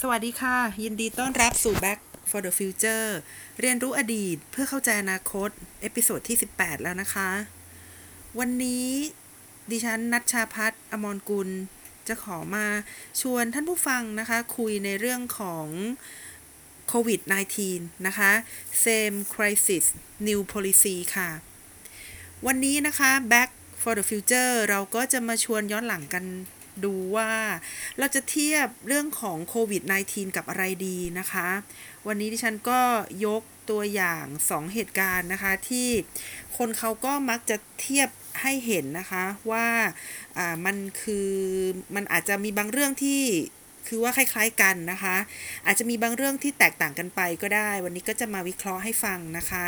สวัสดีค่ะ ยินดีต้อนรับสู่ Back for the Future เรียนรู้อดีตเพื่อเข้าใจอนาคต episode ที่ 18 แล้วนะคะ วันนี้ดิฉันณัชชาภัทร อมรกุล จะขอมาชวนท่านผู้ฟังนะคะ คุยในเรื่องของโควิด -19 นะคะ Same Crisis New Policy ค่ะ วันนี้นะคะ Back for the Future เราก็จะมาชวนย้อนหลังกันดูว่าเราจะเทียบเรื่องของโควิด -19 กับอะไรดีนะคะ วันนี้ดิฉันก็ยกตัวอย่าง 2 เหตุการณ์นะคะ ที่คนเขาก็มักจะเทียบ ให้เห็นนะคะว่าอ่ามันคือมันอาจจะมีบางเรื่องที่คือว่าคล้าย ๆกันนะคะ อาจจะมีบางเรื่องที่แตกต่างกันไปก็ได้ วันนี้ก็จะมาวิเคราะห์ให้ฟังนะคะ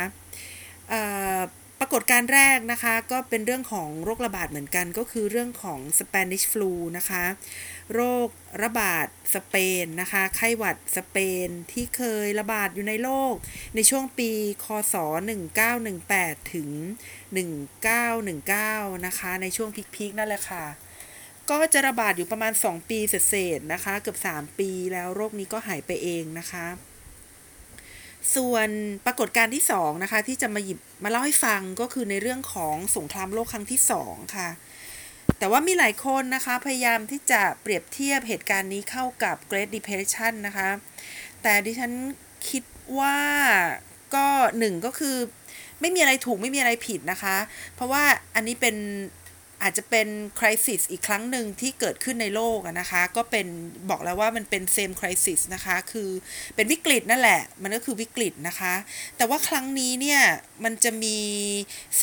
เอ่อ รากฏการแรกนะคะก็เป็นเรื่องของโรคระบาดเหมือนกัน ก็คือเรื่องของ Spanish flu นะคะ โรคระบาดสเปนนะคะไข้หวัดสเปนที่เคยระบาดอยู่ในโลก ในช่วงปีคศ 1918 ถึง 1919 นะคะ ในช่วงพีคๆนั่นแหละค่ะ ก็จะระบาดอยู่ประมาณ 2 ปีเศษๆนะคะ เกือบ 3 ปีแล้วโรคนี้ก็หายไปเองนะคะ ส่วนปรากฏการณ์ที่2นะคะที่จะมาหยิบมาเล่าให้ฟังก็คือในเรื่องของสงครามโลกครั้งที่2ค่ะ แต่ว่ามีหลายคนนะคะ พยายามที่จะเปรียบเทียบเหตุการณ์นี้เข้ากับ Great Depression นะคะ แต่ดิฉันคิดว่าก็หนึ่งก็คือไม่มีอะไรถูกไม่มีอะไรผิดนะคะ เพราะว่าอันนี้เป็น อาจจะเป็นคริสิสอีกครั้งหนึ่งที่เกิดขึ้นในโลกนะคะ ก็เป็นบอกแล้วว่ามันเป็นเซมคริสิสนะคะ คือเป็นวิกฤตนั่นแหละ มันก็คือวิกฤตนะคะ แต่ว่าครั้งนี้เนี่ย มันจะมี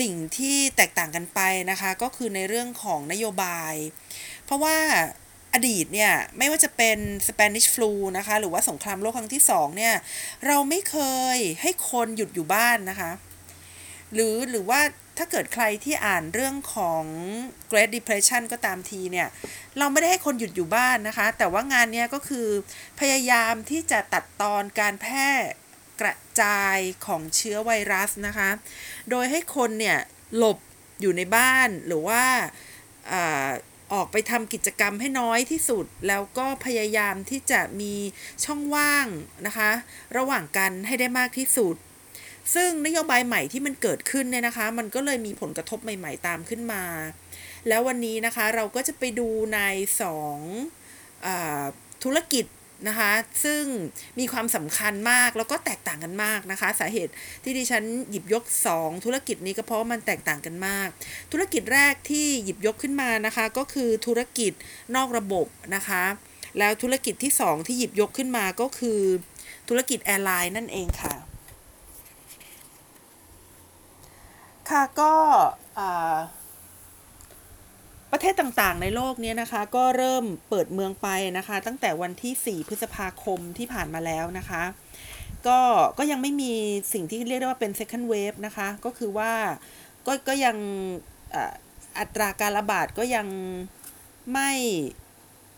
สิ่งที่แตกต่างกันไปนะคะ ก็คือในเรื่องของนโยบาย เพราะว่าอดีตเนี่ย ไม่ว่าจะเป็น Spanish flu นะคะ หรือว่าสงครามโลกครั้งที่สองเนี่ย เราไม่เคยให้คนหยุดอยู่บ้านนะคะ หรือหรือว่าถ้าเกิดใครที่อ่านเรื่องของ Great Depression ก็ตามทีเนี่ย เราไม่ได้ให้คนหยุดอยู่บ้านนะคะ แต่ว่างานเนี้ยก็คือพยายามที่จะตัดตอนการแพร่กระจายของเชื้อไวรัสนะคะ โดยให้คนเนี่ยหลบอยู่ในบ้านหรือว่าอาออกไปทำกิจกรรมให้น้อยที่สุด แล้วก็พยายามที่จะมีช่องว่างนะคะ ระหว่างกันให้ได้มากที่สุด ซึ่งนโยบายใหม่ที่มันเกิดขึ้นเนี่ยนะคะ มันก็เลยมีผลกระทบใหม่ ๆ ตามขึ้นมา แล้ววันนี้นะคะเราก็จะไปดูในสองอธุรกิจนะคะซึ่งมีความสำคัญมากแล้วก็แตกต่างกันมากนะคะ สาเหตุที่ดิฉันหยิบยก 2 ธุรกิจนี้ก็เพราะว่ามันแตกต่างกันมาก ธุรกิจแรกที่หยิบยกขึ้นมานะคะก็คือธุรกิจนอกระบบนะคะ แล้วธุรกิจที่ 2 ที่หยิบยกขึ้นมาก็คือธุรกิจแอร์ไลน์นั่นเองค่ะ ค่ะก็ประเทศต่างๆ ในโลกนี้นะคะ ก็เริ่มเปิดเมืองไปนะคะ ตั้งแต่วันที่ 4 พฤษภาคมที่ผ่านมาแล้วนะคะ ก็ก็ยังไม่มีสิ่งที่เรียกได้ว่าเป็น second wave นะคะ ก็คือว่าก็ก็ยังอัตราการระบาดก็ยังไม่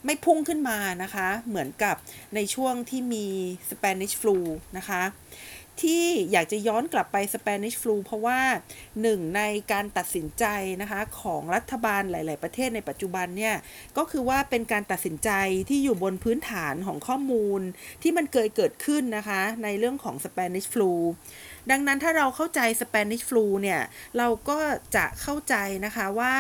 ไม่พุ่งขึ้นมานะคะ เหมือนกับในช่วงที่มี Spanish flu นะคะ ที่อยากจะย้อนกลับไป Spanish flu เพราะว่าหนึ่งในการตัดสินใจนะคะของรัฐบาลหลาย ๆ ประเทศในปัจจุบันเนี่ย ก็คือว่าเป็นการตัดสินใจที่อยู่บนพื้นฐานของข้อมูลที่มันเคยเกิดขึ้นนะคะ ในเรื่องของ Spanish flu ดังนั้นถ้าเราเข้าใจ Spanish flu เนี่ย เราก็จะเข้าใจนะคะว่า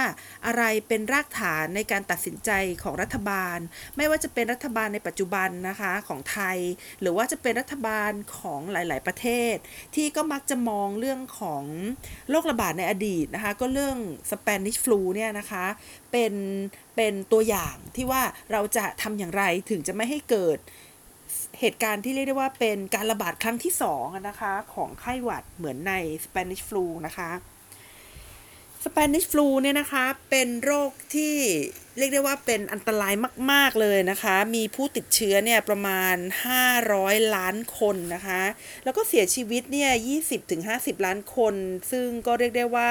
อะไรเป็นรากฐานในการตัดสินใจของรัฐบาล ไม่ว่าจะเป็นรัฐบาลในปัจจุบันนะคะของไทย หรือว่าจะเป็นรัฐบาลของหลาย ๆ ประเทศ ที่ก็มักจะมองเรื่องของโรคระบาดในอดีตนะคะ ก็เรื่อง Spanish flu เนี่ยนะคะเป็นเป็นตัวอย่างที่ว่าเราจะทำอย่างไรถึงจะไม่ให้เกิด เหตุการณ์ที่เรียกได้ว่าเป็นการระบาดครั้งที่สองนะคะ ของไข้หวัดเหมือนใน Spanish flu นะคะ สเปนิชฟลูเนี่ยนะคะเป็นโรคที่เรียกได้ว่าเป็นอันตรายมาก ๆ เลยนะคะ มีผู้ติดเชื้อเนี่ยประมาณ 500 ล้านคนนะคะ แล้วก็เสียชีวิตเนี่ย 20-50 ล้านคน ซึ่งก็เรียกได้ว่า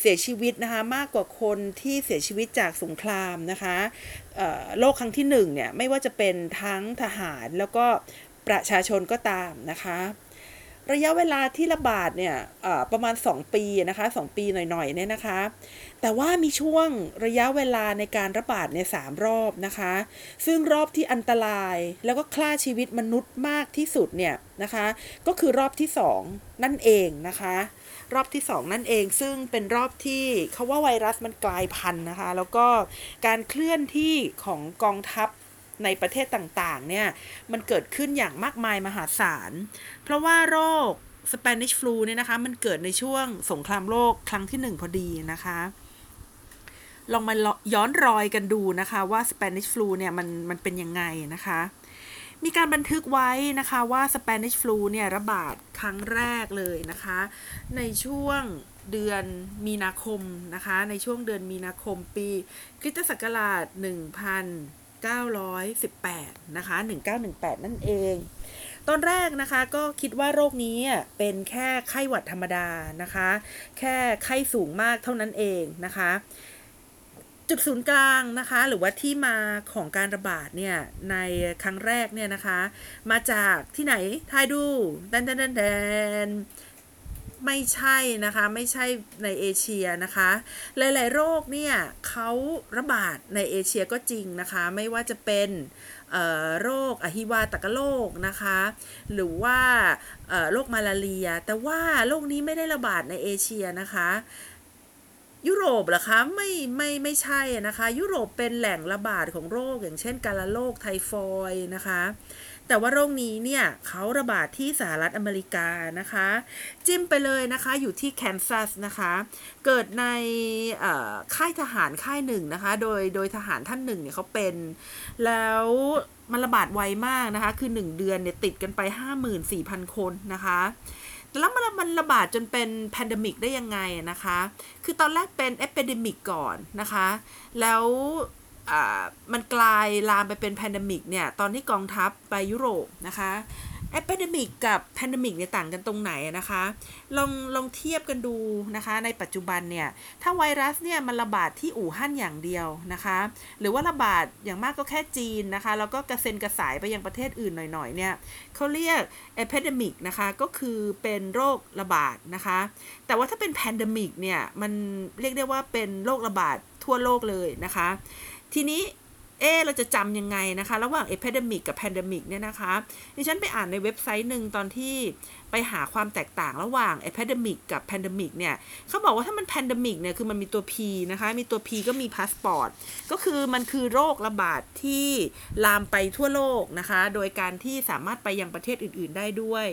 เสียชีวิตนะคะมากกว่าคนที่เสียชีวิตจากสงครามนะคะโรคครั้งที่หนึ่งเนี่ยไม่ว่าจะเป็นทั้งทหารแล้วก็ประชาชนก็ตามนะคะ ระยะเวลาที่ระบาดเนี่ยประมาณ 2 ปีนะคะ 2 ปีหน่อยๆเนี่ยนะคะ แต่ว่ามีช่วงระยะเวลาในการระบาดใน3รอบนะคะ ซึ่งรอบที่อันตรายแล้วก็ฆ่าชีวิตมนุษย์มากที่สุดเนี่ยนะคะ ก็คือรอบที่ 2 นั่นเองนะคะ รอบที่ 2 นั่นเองซึ่งเป็นรอบที่เขาว่าไวรัสมันกลายพันธุ์นะคะ แล้วก็การเคลื่อนที่ของกองทัพ ในประเทศต่างๆเนี่ยมันเกิดขึ้นอย่างมากมายมหาศาล เพราะว่าโรค Spanish flu เนี่ยนะคะมันเกิดในช่วงสงครามโลกครั้งที่หนึ่งพอดีนะคะลองมาย้อนรอยกันดูนะคะว่า Spanish flu เนี่ยมันมันเป็นยังไงนะคะ มีการบันทึกไว้นะคะว่า Spanish flu เนี่ยระบาดครั้งแรกเลยนะคะ ในช่วงเดือนมีนาคมนะคะ ในช่วงเดือนมีนาคมปีคริสตศักราช1000 1918 นะคะ 1918 นั่นเอง ตอนแรกนะคะก็คิดว่าโรคนี้เป็นแค่ไข้หวัดธรรมดานะคะ แค่ไข้สูงมากเท่านั้นเองนะคะ จุดศูนย์กลางนะคะ หรือว่าที่มาของการระบาดเนี่ย ในครั้งแรกเนี่ยนะคะ มาจากที่ไหนทายดูแดนแดนแดน ไม่ใช่นะคะ ไม่ใช่ในเอเชียนะคะ หลาย ๆ โรคเนี่ยเขาระบาดในเอเชียก็จริงนะคะ ไม่ว่าจะเป็นโรคอหิวาตกโรคนะคะ หรือว่าโรคมาลาเรีย แต่ว่าโรคนี้ไม่ได้ระบาดในเอเชียนะคะยุโรปเหรอคะไม่ไม่ไม่ใช่นะคะ ยุโรปเป็นแหล่งระบาดของโรคอย่างเช่นกาฬโรคไทฟอยนะคะ แต่ว่าโรคนี้เนี่ยเขาระบาดที่สหรัฐอเมริกานะคะ จิ้มไปเลยนะคะอยู่ที่แคนซัสนะคะ เกิดในค่ายทหารค่ายหนึ่งนะคะ โดยโดยทหารท่านหนึ่งเนี่ยเขาเป็น แล้วมันระบาดไวมากนะคะ คือ 1 เดือนเนี่ยติดกันไป 54,000 คนนะคะแล้วมันมันระบาดจนเป็น pandemic ได้ยังไงนะคะ คือตอนแรกเป็น epidemic ก่อนนะคะ แล้ว มันกลายลามไปเป็น pandemic เนี่ย ตอนที่กองทัพไปยุโรปนะคะ epidemic กับ pandemic เนี่ยต่างกันตรงไหนนะคะ ลองลองเทียบกันดูนะคะ ในปัจจุบันเนี่ย ถ้าไวรัสเนี่ยมันระบาดที่อู่ฮั่นอย่างเดียวนะคะ หรือว่าระบาดอย่างมากก็แค่จีนนะคะ แล้วก็กระเซ็นกระสายไปยังประเทศอื่นหน่อยๆเนี่ยเขาเรียก epidemic นะคะ ก็คือเป็นโรคระบาดนะคะ แต่ว่าถ้าเป็น pandemic เนี่ย มันเรียกได้ว่าเป็นโรคระบาดทั่วโลกเลยนะคะ ทีนี้เอเราจะจำยังไงนะคะ ระหว่าง epidemic กับ pandemic เนี่ยนะคะดิฉันไปอ่านในเว็บไซต์หนึ่งตอนที่ไปหาความแตกต่างระหว่าง epidemic กับ pandemic เนี่ยเขาบอกว่าถ้ามัน pandemic เนี่ยคือมันมีตัว P นะคะ มีตัว P ก็มีพาสปอร์ตก็คือมันคือโรคระบาดที่ลามไปทั่วโลกนะคะ โดยการที่สามารถไปยังประเทศอื่น ๆ ได้ด้วย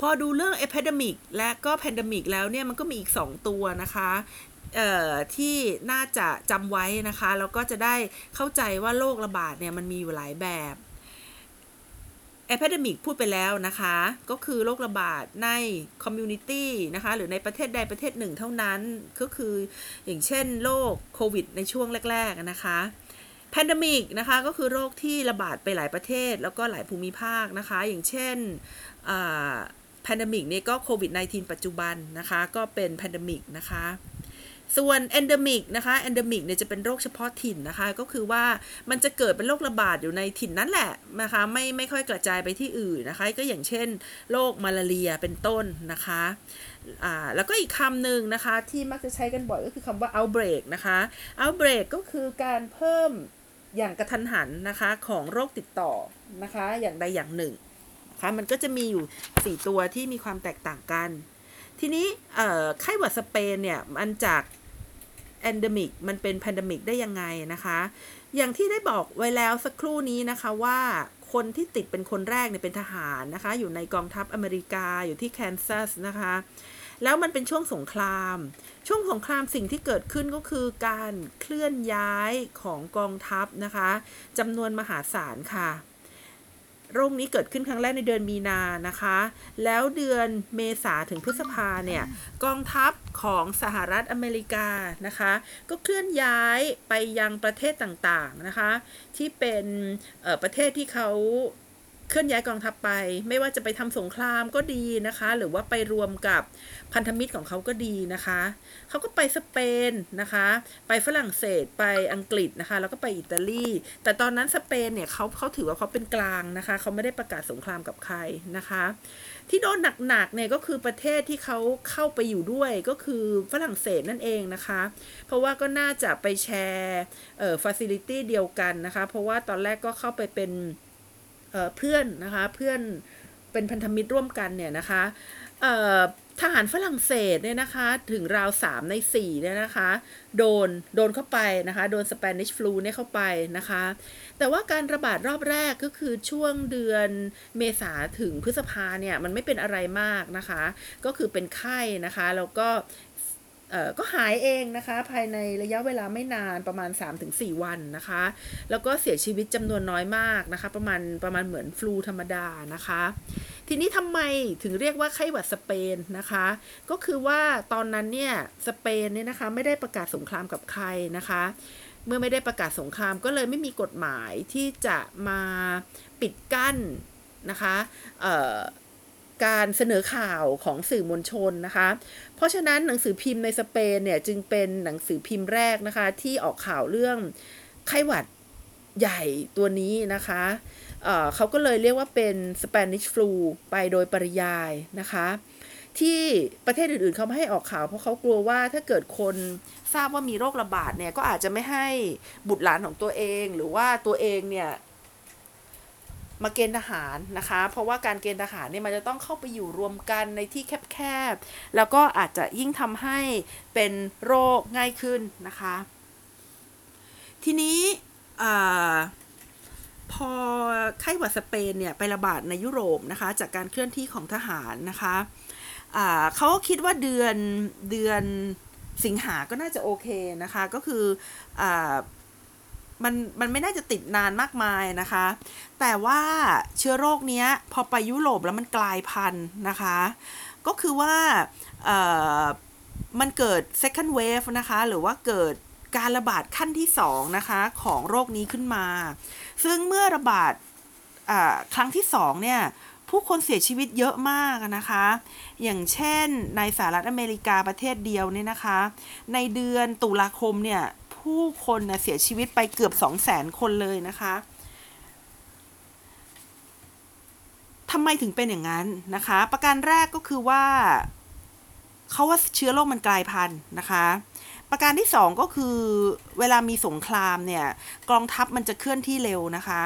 พอดูเรื่อง epidemic และก็ pandemic แล้วเนี่ย มันก็มีอีก 2 ตัวนะคะ ที่น่าจะจำไว้นะคะแล้วก็จะได้เข้าใจว่าโรคระบาดเนี่ยมันมีอยู่หลายแบบ epidemic พูดไปแล้วนะคะ ก็คือโรคระบาดใน community นะคะ หรือในประเทศใดประเทศหนึ่งเท่านั้น ก็คืออย่างเช่นโรคโควิดในช่วงแรก ๆ นะคะ pandemic นะคะก็คือโรคที่ระบาดไปหลายประเทศ แล้วก็หลายภูมิภาคนะคะ อย่างเช่น pandemic นี่ก็โควิด -19 ปัจจุบันนะคะ ก็เป็น pandemic นะคะ ส่วน endemic นะคะ endemic เนี่ยจะเป็นโรคเฉพาะถิ่นนะคะ ก็คือว่ามันจะเกิดเป็นโรคระบาดอยู่ในถิ่นนั้นแหละนะคะ ไม่ไม่ค่อยกระจายไปที่อื่นนะคะ ก็อย่างเช่นโรคมาลาเรียเป็นต้นนะคะอ่าแล้วก็อีกคำหนึ่งนะคะที่มักจะใช้กันบ่อยก็คือคำว่า outbreak นะคะ outbreak ก็คือการเพิ่มอย่างกระทันหันนะคะของโรคติดต่อนะคะอย่างใดอย่างหนึ่งนะคะมันก็จะมีอยู่ 4 ตัวที่มีความแตกต่างกัน ทีนี้ไข้หวัดสเปนเนี่ยมันจาก endemic มันเป็น pandemic ได้ยังไงนะคะ อย่างที่ได้บอกไว้แล้วสักครู่นี้นะคะว่าคนที่ติดเป็นคนแรกเนี่ยเป็นทหารนะคะ อยู่ในกองทัพอเมริกาอยู่ที่แคนซัสนะคะ แล้วมันเป็นช่วงสงคราม ช่วงสงครามสิ่งที่เกิดขึ้นก็คือการเคลื่อนย้ายของกองทัพนะคะจำนวนมหาศาลค่ะ โรคนี้เกิดขึ้นครั้งแรกในเดือนมีนานะคะ แล้วเดือนเมษาถึงพฤษภาเนี่ย กองทัพของสหรัฐอเมริกานะคะ ก็เคลื่อนย้ายไปยังประเทศต่างๆนะคะ ที่เป็นเอ่อประเทศที่เขา เคลื่อนย้ายกองทัพไป ไม่ว่าจะไปทำสงครามก็ดีนะคะ หรือว่าไปรวมกับพันธมิตรของเขาก็ดีนะคะเขาก็ไปสเปนนะคะ ไปฝรั่งเศสไปอังกฤษนะคะ แล้วก็ไปอิตาลีแต่ตอนนั้นสเปนเนี่ยเขาเขาถือว่าเขาเป็นกลางนะคะเขาไม่ได้ประกาศสงครามกับใครนะคะ ที่โดนหนักๆเนี่ยก็คือประเทศที่เขาเข้าไปอยู่ด้วยก็คือฝรั่งเศสนั่นเองนะคะ เพราะว่าก็น่าจะไปแชร์เอ่อฟ a ซิลิตี้เดียวกันนะคะ เพราะว่าตอนแรกก็เข้าไปเป็น เพื่อนนะคะเพื่อนเป็นพันธมิตรร่วมกันเนี่ยนะคะทหารฝรั่งเศสเนี่ยนะคะถึงราว 3 ใน 4 เนี่ยนะคะ โดนโดนเข้าไปนะคะ โดนสเปนิชฟลูเนี่ยเข้าไปนะคะ แต่ว่าการระบาดรอบแรกก็คือช่วงเดือนเมษาถึงพฤษภาเนี่ย มันไม่เป็นอะไรมากนะคะ ก็คือเป็นไข้นะคะ แล้วก็ ก็หายเองนะคะ ภายในระยะเวลาไม่นานประมาณ 3-4 วันนะคะ แล้วก็เสียชีวิตจำนวนน้อยมากนะคะ ประมาณประมาณเหมือนฟลูธรรมดานะคะ ทีนี้ทำไมถึงเรียกว่าไข้หวัดสเปนนะคะ ก็คือว่าตอนนั้นเนี่ยสเปนเนี่ยนะคะไม่ได้ประกาศสงครามกับใครนะคะ เมื่อไม่ได้ประกาศสงครามก็เลยไม่มีกฎหมายที่จะมาปิดกั้นนะคะ การเสนอข่าวของสื่อมวลชนนะคะ เพราะฉะนั้นหนังสือพิมพ์ในสเปนเนี่ยจึงเป็นหนังสือพิมพ์แรกนะคะ ที่ออกข่าวเรื่องไข้หวัดใหญ่ตัวนี้นะคะเอ่อเขาก็เลยเรียกว่าเป็น Spanish flu ไปโดยปริยายนะคะ ที่ประเทศอื่นๆเขาไม่ให้ออกข่าวเพราะเขากลัวว่าถ้าเกิดคนทราบว่ามีโรคระบาดเนี่ยก็อาจจะไม่ให้บุตรหลานของตัวเอง หรือว่าตัวเองเนี่ย มาเกณฑ์ทหารนะคะ เพราะว่าการเกณฑ์ทหารเนี่ยมันจะต้องเข้าไปอยู่รวมกันในที่แคบๆ แล้วก็อาจจะยิ่งทำให้เป็นโรคง่ายขึ้นนะคะ ทีนี้พอไข้หวัดสเปนเนี่ยไประบาดในยุโรปนะคะ จากการเคลื่อนที่ของทหารนะคะเขาก็คิดว่าเดือนเดือนสิงหาก็น่าจะโอเคนะคะ ก็คืออ มันมันไม่น่าจะติดนานมากมายนะคะ แต่ว่าเชื้อโรคเนี้ยพอไปยุโรปแล้วมันกลายพันธุ์นะคะ ก็คือว่าเอ่อมันเกิด second wave นะคะ หรือว่าเกิดการระบาดขั้นที่สองนะคะของโรคนี้ขึ้นมา ซึ่งเมื่อระบาดครั้งที่สองเนี่ยผู้คนเสียชีวิตเยอะมากนะคะ อย่างเช่นในสหรัฐอเมริกาประเทศเดียวเนี่ยนะคะ ในเดือนตุลาคมเนี่ย ผู้คนนะเสียชีวิตไปเกือบ2 0 0 0 0 0คนเลยนะคะทำไมถึงเป็นอย่างนั้นนะคะ ประการแรกก็คือว่าเขาว่าเชื้อโรคมันกลายพันธุ์นะคะ ประการที่สองก็คือเวลามีสงครามเนี่ยกองทัพมันจะเคลื่อนที่เร็วนะคะ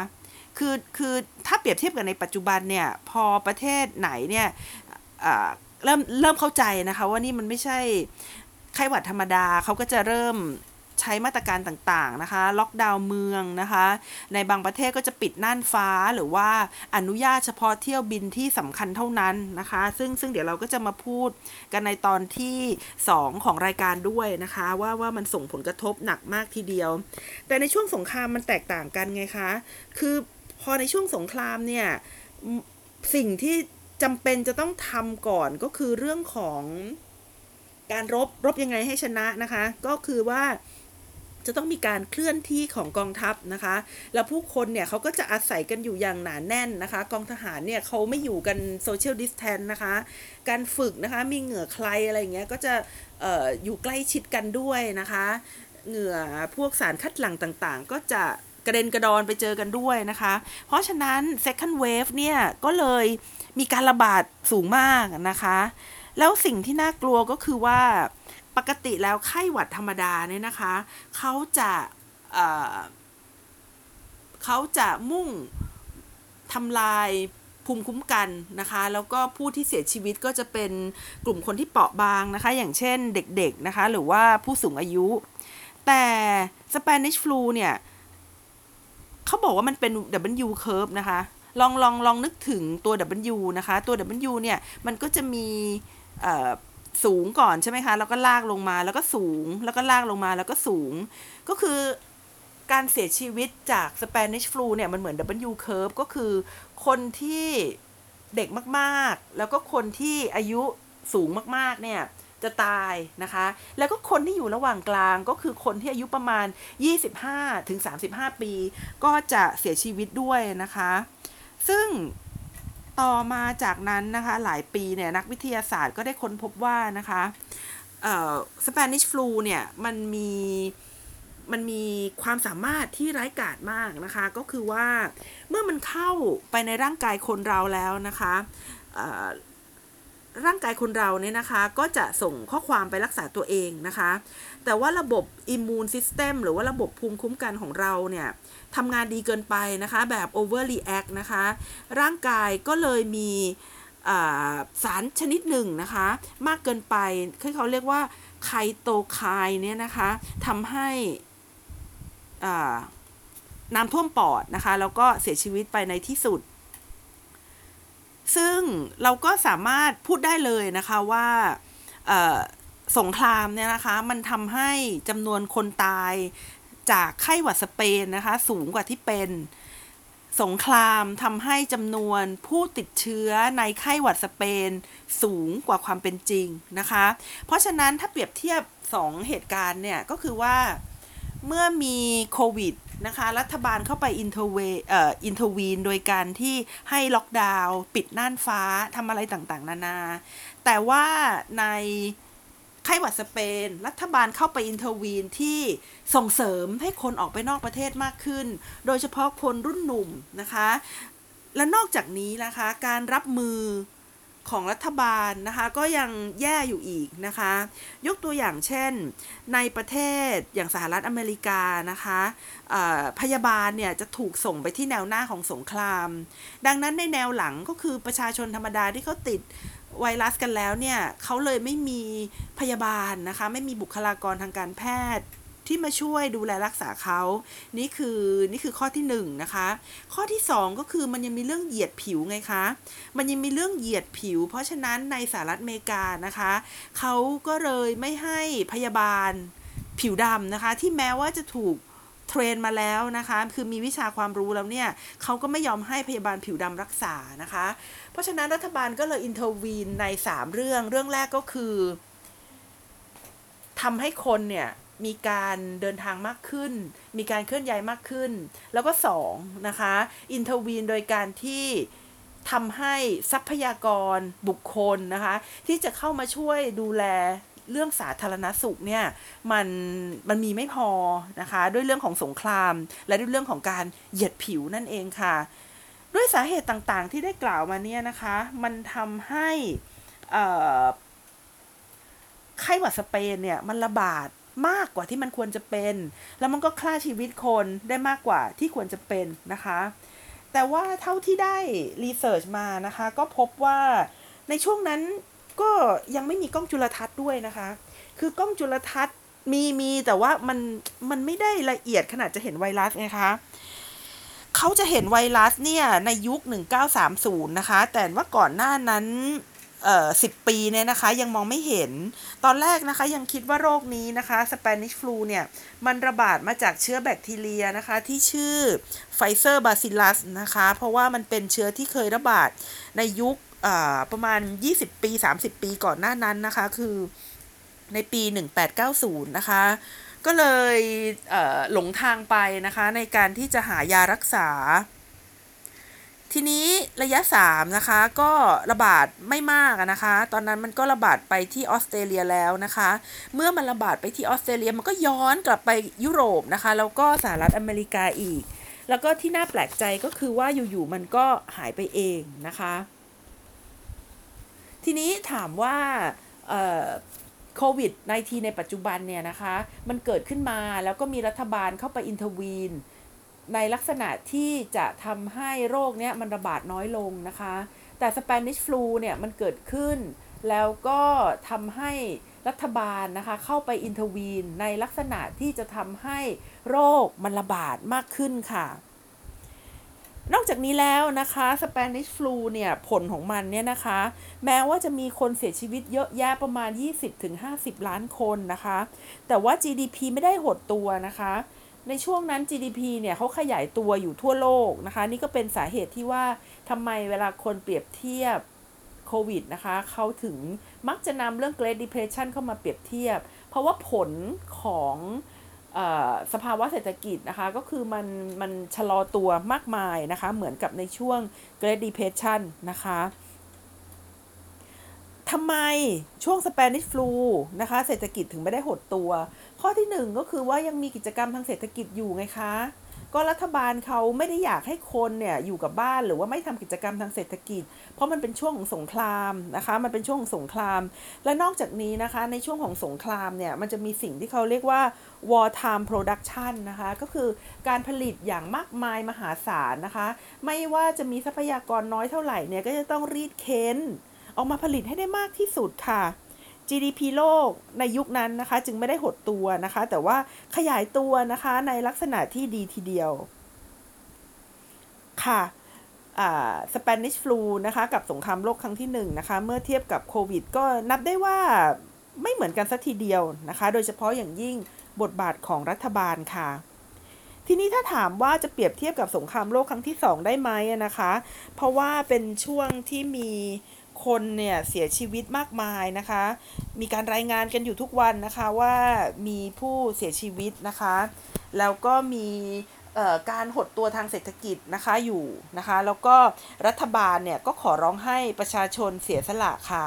คือคือถ้าเปรียบเทียบกับในปัจจุบันเนี่ยพอประเทศไหนเนี่ยเริ่มเริ่มเข้าใจนะคะว่านี่มันไม่ใช่ไข้หวัดธรรมดาเขาก็จะเริ่ม ใช้มาตรการต่างๆนะคะ ล็อกดาวน์เมืองนะคะ ในบางประเทศก็จะปิดน่านฟ้าหรือว่าอนุญาตเฉพาะเที่ยวบินที่สำคัญเท่านั้นนะคะ ซึ่งซึ่งเดี๋ยวเราก็จะมาพูดกันในตอนที่ 2 ของรายการด้วยนะคะ ว่าว่ามันส่งผลกระทบหนักมากทีเดียว แต่ในช่วงสงครามมันแตกต่างกันไงคะ คือพอในช่วงสงครามเนี่ยสิ่งที่จำเป็นจะต้องทำก่อนก็คือเรื่องของการรบรบยังไงให้ชนะนะคะ ก็คือว่า จะต้องมีการเคลื่อนที่ของกองทัพนะคะ แล้วผู้คนเนี่ยเขาก็จะอาศัยกันอยู่อย่างหนาแน่นนะคะ กองทหารเนี่ยเขาไม่อยู่กันโซเชียลดิสแทนนะคะ การฝึกนะคะมีเหงื่อใครอะไรอย่างเงี้ยก็จะอออยู่ใกล้ชิดกันด้วยนะคะ เหงื่อพวกสารคัดหลั่งต่างๆ ก็จะกระเด็นกระดอนไปเจอกันด้วยนะคะ เพราะฉะนั้น second wave เนี่ยก็เลยมีการระบาดสูงมากนะคะ แล้วสิ่งที่น่ากลัวก็คือว่า ปกติแล้วไข้หวัดธรรมดาเนี่ยนะคะเขาจะเเขาจะมุ่งทำลายภูมิคุ้มกันนะคะ แล้วก็ผู้ที่เสียชีวิตก็จะเป็นกลุ่มคนที่เปราะบางนะคะ อย่างเช่นเด็กๆนะคะ หรือว่าผู้สูงอายุ แต่ Spanish flu เนี่ยเขาบอกว่ามันเป็น W curve นะคะ ลองลองลองนึกถึงตัว W นะคะ ตัว W เนี่ย มันก็จะมีเอ่อ สูงก่อนใช่ไหมคะ แล้วก็ลากลงมาแล้วก็สูง แล้วก็ลากลงมาแล้วก็สูง ก็คือการเสียชีวิตจาก Spanish flu เนี่ยมันเหมือน W curve ก็คือคนที่เด็กมากๆ แล้วก็คนที่อายุสูงมากๆ เนี่ยจะตายนะคะ แล้วก็คนที่อยู่ระหว่างกลางก็คือคนที่อายุประมาณ 25-35 ปี ก็จะเสียชีวิตด้วยนะคะ ซึ่ง ต่อมาจากนั้นนะคะหลายปีเนี่ยนักวิทยาศาสตร์ก็ได้ค้นพบว่านะคะสเปนิชฟลูเนี่ยมันมีมันมีความสามารถที่ร้ายกาจมากนะคะ ก็คือว่าเมื่อมันเข้าไปในร่างกายคนเราแล้วนะคะร่างกายคนเราเนี่ยนะคะก็จะส่งข้อความไปรักษาตัวเองนะคะ แต่ว่าระบบอิมมูนซิสเต็มหรือว่าระบบภูมิคุ้มกันของเราเนี่ย ทำงานดีเกินไปนะคะแบบ overreact นะคะ ร่างกายก็เลยมีสารชนิดหนึ่งนะคะ มากเกินไปที่เขาเรียกว่าไคโตไคน์เนี่ยนะคะทำให้น้ำท่วมปอดนะคะ แล้วก็เสียชีวิตไปในที่สุด ซึ่งเราก็สามารถพูดได้เลยนะคะว่าสงครามเนี่ยนะคะ มันทำให้จำนวนคนตาย จากไข้หวัดสเปนนะคะ สูงกว่าที่เป็นสงครามทำให้จำนวนผู้ติดเชื้อในไข้หวัดสเปนสูงกว่าความเป็นจริงนะคะ เพราะฉะนั้นถ้าเปรียบเทียบ 2 เหตุการณ์เนี่ย ก็คือว่าเมื่อมีโควิดนะคะ รัฐบาลเข้าไป interve เอ่อ intervene โดยการที่ให้ล็อกดาวน์ปิดน่านฟ้าทำอะไรต่างๆ นานา แต่ว่าใน ไข้หวัดสเปน รัฐบาลเข้าไปอินเทอร์วีนที่ส่งเสริมให้คนออกไปนอกประเทศมากขึ้น โดยเฉพาะคนรุ่นหนุ่มนะคะ และนอกจากนี้นะคะ การรับมือของรัฐบาลนะคะก็ยังแย่อยู่อีกนะคะ ยกตัวอย่างเช่น ในประเทศอย่างสหรัฐอเมริกานะคะพยาบาลเนี่ยจะถูกส่งไปที่แนวหน้าของสงคราม ดังนั้นในแนวหลังก็คือประชาชนธรรมดาที่เขาติด ไวรัสกันแล้วเนี่ยเขาเลยไม่มีพยาบาลนะคะ ไม่มีบุคลากรทางการแพทย์ที่มาช่วยดูแลรักษาเขา นี่คือนี่คือข้อที่1นนะคะ ข้อที่ 2 ก็คือมันยังมีเรื่องเหยียดผิวไงคะ มันยังมีเรื่องเหยียดผิว เพราะฉะนั้นในสหรัฐอเมริกานะคะ เขาก็เลยไม่ให้พยาบาลผิวดำนะคะ ที่แม้ว่าจะถูก train มาแล้วนะคะ คือมีวิชาความรู้แล้วเนี่ยเขาก็ไม่ยอมให้พยาบาลผิวดำรักษานะคะ เพราะฉะนั้นรัฐบาลก็เลย intervene ใน 3 เรื่อง เรื่องแรกก็คือทำให้คนเนี่ยมีการเดินทางมากขึ้น มีการเคลื่อนย้ายมากขึ้น แล้วก็2นะคะ intervene โดยการที่ทำให้ทรัพยากรบุคคลนะคะ ที่จะเข้ามาช่วยดูแล เรื่องสาธารณสุขเนี่ยมันมันมีไม่พอนะคะ ด้วยเรื่องของสงคราม และด้วยเรื่องของการเหยียดผิวนั่นเองค่ะ ด้วยสาเหตุต่างๆที่ได้กล่าวมาเนี่ยนะคะ มันทำให้ไข้หวัดสเปนเนี่ยมันระบาดมากกว่าที่มันควรจะเป็น แล้วมันก็ฆ่าชีวิตคนได้มากกว่าที่ควรจะเป็นนะคะ แต่ว่าเท่าที่ได้รีเสิร์ชมานะคะ ก็พบว่าในช่วงนั้น ก็ยังไม่มีกล้องจุลทรรศน์ด้วยนะคะ คือกล้องจุลทรรศน์มีมีแต่ว่ามันมันไม่ได้ละเอียดขนาดจะเห็นไวรัสไงคะเขาจะเห็นไวรัสเนี่ยในยุค 1930 นะคะ แต่ว่าก่อนหน้านั้นเอ่อสิบปีเนี่ยนะคะยังมองไม่เห็น ตอนแรกนะคะยังคิดว่าโรคนี้นะคะ Spanish flu เนี่ยมันระบาดมาจากเชื้อแบคทีเรียนะคะที่ชื่อ Pfeiffer bacillus นะคะ เพราะว่ามันเป็นเชื้อที่เคยระบาดในยุค ประมาณ 20 ปี 30 ปีก่อนหน้านั้นนะคะ คือในปี 1890 นะคะ ก็เลยเหลงทางไปนะคะ ในการที่จะหายารักษา ทีนี้ระยะ 3 นะคะ ก็ระบาดไม่มากนะคะ ตอนนั้นมันก็ระบาดไปที่ออสเตรเลียแล้วนะคะ เมื่อมันระบาดไปที่ออสเตรเลียมันก็ย้อนกลับไปยุโรปนะคะ แล้วก็สหรัฐอเมริกาอีก แล้วก็ที่น่าแปลกใจก็คือว่าอยู่ๆมันก็หายไปเองนะคะ ทีนี้ถามว่าโควิด -19 ในปัจจุบันเนี่ยนะคะ มันเกิดขึ้นมาแล้วก็มีรัฐบาลเข้าไป intervene ในลักษณะที่จะทำให้โรคเนี้ยมันระบาดน้อยลงนะคะ แต่ Spanish flu เนี่ยมันเกิดขึ้น แล้วก็ทำให้รัฐบาลนะคะเข้าไป intervene ในลักษณะที่จะทำให้โรคมันระบาดมากขึ้นค่ะ นอกจากนี้แล้วนะคะสเปนิชฟลูเนี่ยผลของมันเนี่ยนะคะ แม้ว่าจะมีคนเสียชีวิตเยอะแยะประมาณ 20-50 ล้านคนนะคะ แต่ว่า GDP ไม่ได้หดตัวนะคะในช่วงนั้น GDP เนี่ยเขาขยายตัวอยู่ทั่วโลกนะคะ นี่ก็เป็นสาเหตุที่ว่าทำไมเวลาคนเปรียบเทียบโควิดนะคะเขาถึงมักจะนำเรื่อง Great Depression เข้ามาเปรียบเทียบ เพราะว่าผลของ สภาวะเศรษฐกิจนะคะ ก็คือมันมันชะลอตัวมากมายนะคะ เหมือนกับในช่วง Great Depression นะคะทำไมช่วง Spanish flu นะคะ เศรษฐกิจถึงไม่ได้หดตัว ข้อที่หนึ่งก็คือว่ายังมีกิจกรรมทางเศรษฐกิจอยู่ไงคะ ก็รัฐบาลเขาไม่ได้อยากให้คนเนี่ยอยู่กับบ้านหรือว่าไม่ทำกิจกรรมทางเศรษฐกิจ เพราะมันเป็นช่วงของสงครามนะคะ มันเป็นช่วงของสงคราม และนอกจากนี้นะคะในช่วงของสงครามเนี่ยมันจะมีสิ่งที่เขาเรียกว่า war time production นะคะก็คือการผลิตอย่างมากมายมหาศาลนะคะ ไม่ว่าจะมีทรัพยากรน้อยเท่าไหร่เนี่ยก็จะต้องรีดเค้น ออกมาผลิตให้ได้มากที่สุดค่ะ GDP โลกในยุคนั้นนะคะ จึงไม่ได้หดตัวนะคะ แต่ว่าขยายตัวนะคะในลักษณะที่ดีทีเดียว ค่ะสเปนิชฟลูนะคะ กับสงครามโลกครั้งที่1นนะคะ เมื่อเทียบกับโควิด ก็นับได้ว่าไม่เหมือนกันสักทีเดียวนะคะ โดยเฉพาะอย่างยิ่งบทบาทของรัฐบาลค่ะ ทีนี้ถ้าถามว่าจะเปรียบเทียบกับสงครามโลกครั้งที่ 2 ได้ไหมนะคะ เพราะว่าเป็นช่วงที่มี คนเนี่ยเสียชีวิตมากมายนะคะ มีการรายงานกันอยู่ทุกวันนะคะว่ามีผู้เสียชีวิตนะคะ แล้วก็มีการหดตัวทางเศรษฐกิจนะคะอยู่นะคะ แล้วก็รัฐบาลเนี่ยก็ขอร้องให้ประชาชนเสียสละค่ะ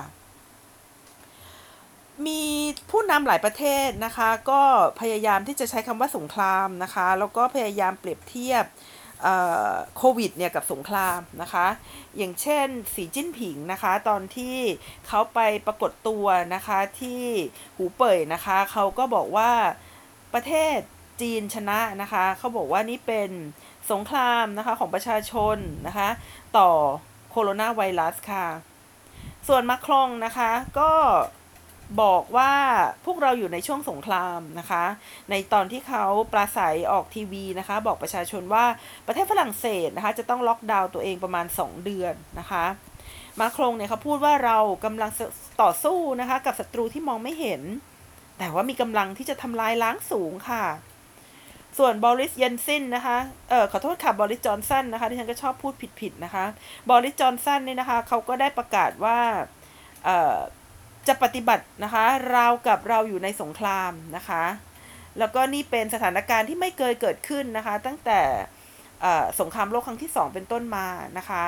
มีผู้นำหลายประเทศนะคะ ก็พยายามที่จะใช้คำว่าสงครามนะคะ แล้วก็พยายามเปรียบเทียบ โควิดเนี่ยกับสงครามนะคะ อย่างเช่นสีจิ้นผิงนะคะ ตอนที่เขาไปปรากฏตัวนะคะที่หูเป่ยนะคะเขาก็บอกว่าประเทศจีนชนะนะคะเขาบอกว่านี่เป็นสงครามนะคะของประชาชนนะคะต่อโคโรนาไวรัสค่ะ ส่วนมาครองนะคะก็ บอกว่าพวกเราอยู่ในช่วงสงครามนะคะ ในตอนที่เขาปราศัยออกทีวีนะคะ บอกประชาชนว่าประเทศฝรั่งเศสนะคะ จะต้องล็อกดาวน์ตัวเองประมาณ 2 เดือนนะคะมาครงเนี่ยเขาพูดว่าเรากำลังต่อสู้นะคะ กับศัตรูที่มองไม่เห็น แต่ว่ามีกำลังที่จะทำลายล้างสูงค่ะ ส่วนบริสเยนซินนะคะเออขอโทษค่ะบริสจอนสันนะคะที่ฉันก็ชอบพูดผิดๆนะคะบริสจอนสันเนี่ยนะคะเขาก็ได้ประกาศว่าเออ จะปฏิบัตินะคะราวกับเราอยู่ในสงครามนะคะ แล้วก็นี่เป็นสถานการณ์ที่ไม่เคยเกิดขึ้นนะคะ ตั้งแต่สงครามโลกครั้งที่ 2 เป็นต้นมานะคะ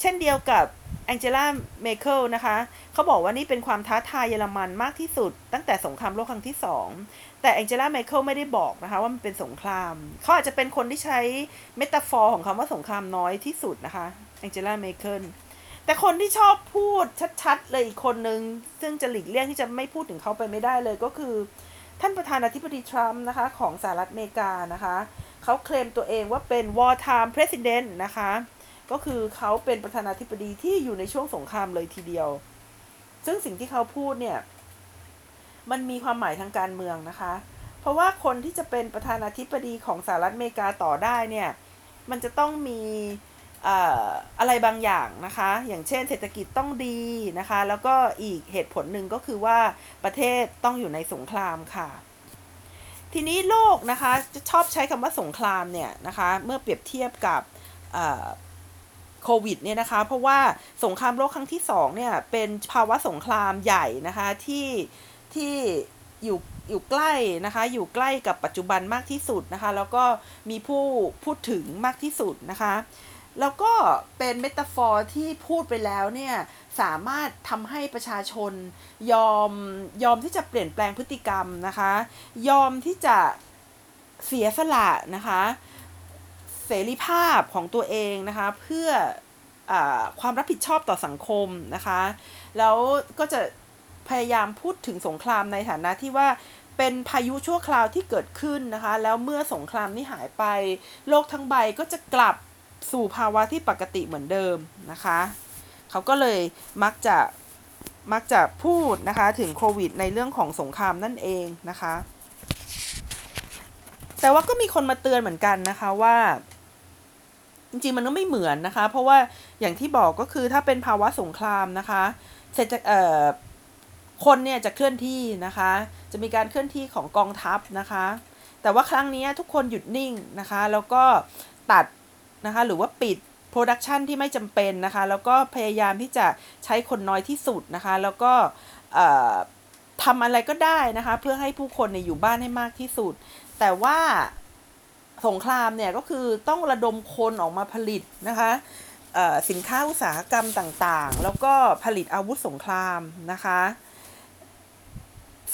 เช่นเดียวกับแองเจล่าเมเคิลนะคะเขาบอกว่านี่เป็นความท้าทายเยอรมันมากที่สุด ตั้งแต่สงครามโลกครั้งที่ 2 แต่แองเจล่าเมเคิลไม่ได้บอกนะคะว่ามันเป็นสงครามเขาอาจจะเป็นคนที่ใช้ metaphor ของคำว่าสงครามน้อยที่สุดนะคะแองเจล่าเมเคิล แต่คนที่ชอบพูดชัดๆ เลยอีกคนนึง ซึ่งจะหลีกเลี่ยงที่จะไม่พูดถึงเขาไปไม่ได้เลยก็คือ ท่านประธานาธิบดีทรัมป์นะคะ ของสหรัฐอเมริกานะคะ เขาเคลมตัวเองว่าเป็น wartime president นะคะ ก็คือเขาเป็นประธานาธิบดีที่อยู่ในช่วงสงครามเลยทีเดียว ซึ่งสิ่งที่เขาพูดเนี่ย มันมีความหมายทางการเมืองนะคะ เพราะว่าคนที่จะเป็นประธานาธิบดีของสหรัฐอเมริกาต่อได้เนี่ย มันจะต้องมี อะไรบางอย่างนะคะ อย่างเช่นเศรษฐกิจต้องดีนะคะ แล้วก็อีกเหตุผลหนึ่งก็คือว่าประเทศต้องอยู่ในสงครามค่ะ ทีนี้โลกนะคะจะชอบใช้คำว่าสงครามเนี่ยนะคะ เมื่อเปรียบเทียบกับโควิดเนี่ยนะคะ เพราะว่าสงครามโลกครั้งที่2เนี่ยเป็นภาวะสงครามใหญ่นะคะที่ที่อยู่อยู่ใกล้นะคะ อยู่ใกล้กับปัจจุบันมากที่สุดนะคะ แล้วก็มีผู้พูดถึงมากที่สุดนะคะ แล้วก็เป็นเมตาฟอร์ที่พูดไปแล้วเนี่ยสามารถทำให้ประชาชนยอมยอมที่จะเปลี่ยนแปลงพฤติกรรมนะคะ ยอมที่จะเสียสละนะคะ เสรีภาพของตัวเองนะคะ เพื่ออความรับผิดชอบต่อสังคมนะคะ แล้วก็จะพยายามพูดถึงสงครามในฐานะที่ว่าเป็นพายุชั่วคราวที่เกิดขึ้นนะคะ แล้วเมื่อสงครามนี้หายไป โลกทั้งใบก็จะกลับ สู่ภาวะที่ปกติเหมือนเดิมนะคะ เขาก็เลยมักจะมักจะพูดนะคะถึงโควิดในเรื่องของสงครามนั่นเองนะคะ แต่ว่าก็มีคนมาเตือนเหมือนกันนะคะว่า จริงๆมันก็ไม่เหมือนนะคะ เพราะว่าอย่างที่บอกก็คือถ้าเป็นภาวะสงครามนะคะเสร็จเอ่อคนเนี่ยจะเคลื่อนที่นะคะ จะมีการเคลื่อนที่ของกองทัพนะคะ แต่ว่าครั้งนี้ทุกคนหยุดนิ่งนะคะ แล้วก็ตัด นะคะ หรือว่าปิดโปรดักชันที่ไม่จำเป็นนะคะ แล้วก็พยายามที่จะใช้คนน้อยที่สุดนะคะ แล้วก็ทำอะไรก็ได้นะคะ เพื่อให้ผู้คนเนี่ยอยู่บ้านให้มากที่สุด แต่ว่าสงครามเนี่ยก็คือต้องระดมคนออกมาผลิตนะคะสินค้าอุตสาหกรรมต่างๆ แล้วก็ผลิตอาวุธสงครามนะคะ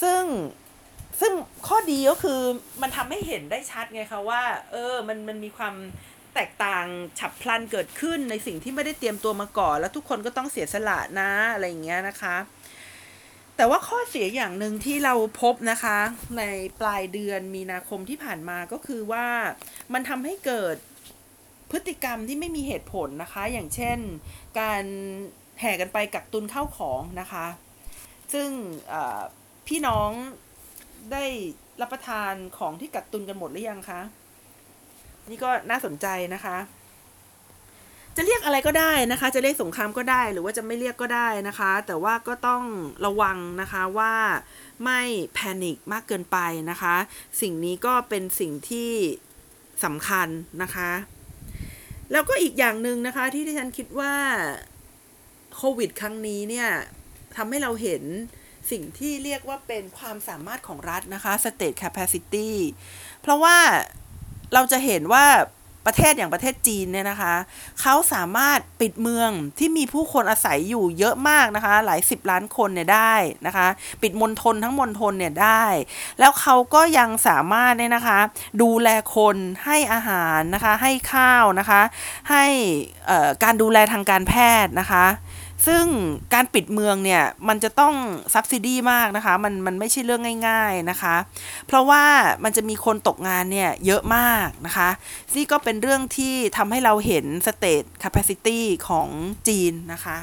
ซึ่งซึ่งข้อดีก็คือมันทำให้เห็นได้ชัดไงคะว่า เออมันมันมีความ แตกต่างฉับพลันเกิดขึ้นในสิ่งที่ไม่ได้เตรียมตัวมาก่อน แล้วทุกคนก็ต้องเสียสละนะอะไรอย่างเงี้ยนะคะ แต่ว่าข้อเสียอย่างหนึ่งที่เราพบนะคะ ในปลายเดือนมีนาคมที่ผ่านมาก็คือว่ามันทำให้เกิดพฤติกรรมที่ไม่มีเหตุผลนะคะ อย่างเช่น การแห่กันไปกักตุนข้าวของนะคะ ซึ่งพี่น้องได้รับประทานของที่กักตุนกันหมดหรือยังคะ นี่ก็น่าสนใจนะคะ จะเรียกอะไรก็ได้นะคะ จะเรียกสงครามก็ได้ หรือว่าจะไม่เรียกก็ได้นะคะ แต่ว่าก็ต้องระวังนะคะว่าไม่แพนิคมากเกินไปนะคะ สิ่งนี้ก็เป็นสิ่งที่สำคัญนะคะ แล้วก็อีกอย่างหนึ่งนะคะที่ที่ฉันคิดว่าโควิด ครั้งนี้เนี่ยทำให้เราเห็นสิ่งที่เรียกว่าเป็นความสามารถของรัฐนะคะ state capacity เพราะว่า เราจะเห็นว่าประเทศอย่างประเทศจีนเนี่ยนะคะ เขาสามารถปิดเมืองที่มีผู้คนอาศัยอยู่เยอะมากนะคะ หลายสิบล้านคนเนี่ยได้นะคะ ปิดมณฑลทั้งมณฑลเนี่ยได้ แล้วเขาก็ยังสามารถเนี่ยนะคะ ดูแลคนให้อาหารนะคะ ให้ข้าวนะคะ ให้การดูแลทางการแพทย์นะคะ ซึ่งการปิดเมืองเนี่ยมันจะต้อง subsidy มากนะคะ มันมันไม่ใช่เรื่องง่าย ๆนะคะ เพราะว่ามันจะมีคนตกงานเนี่ยเยอะมากนะคะนี่ก็เป็นเรื่องที่ทำให้เราเห็น state capacity ของจีนนะคะ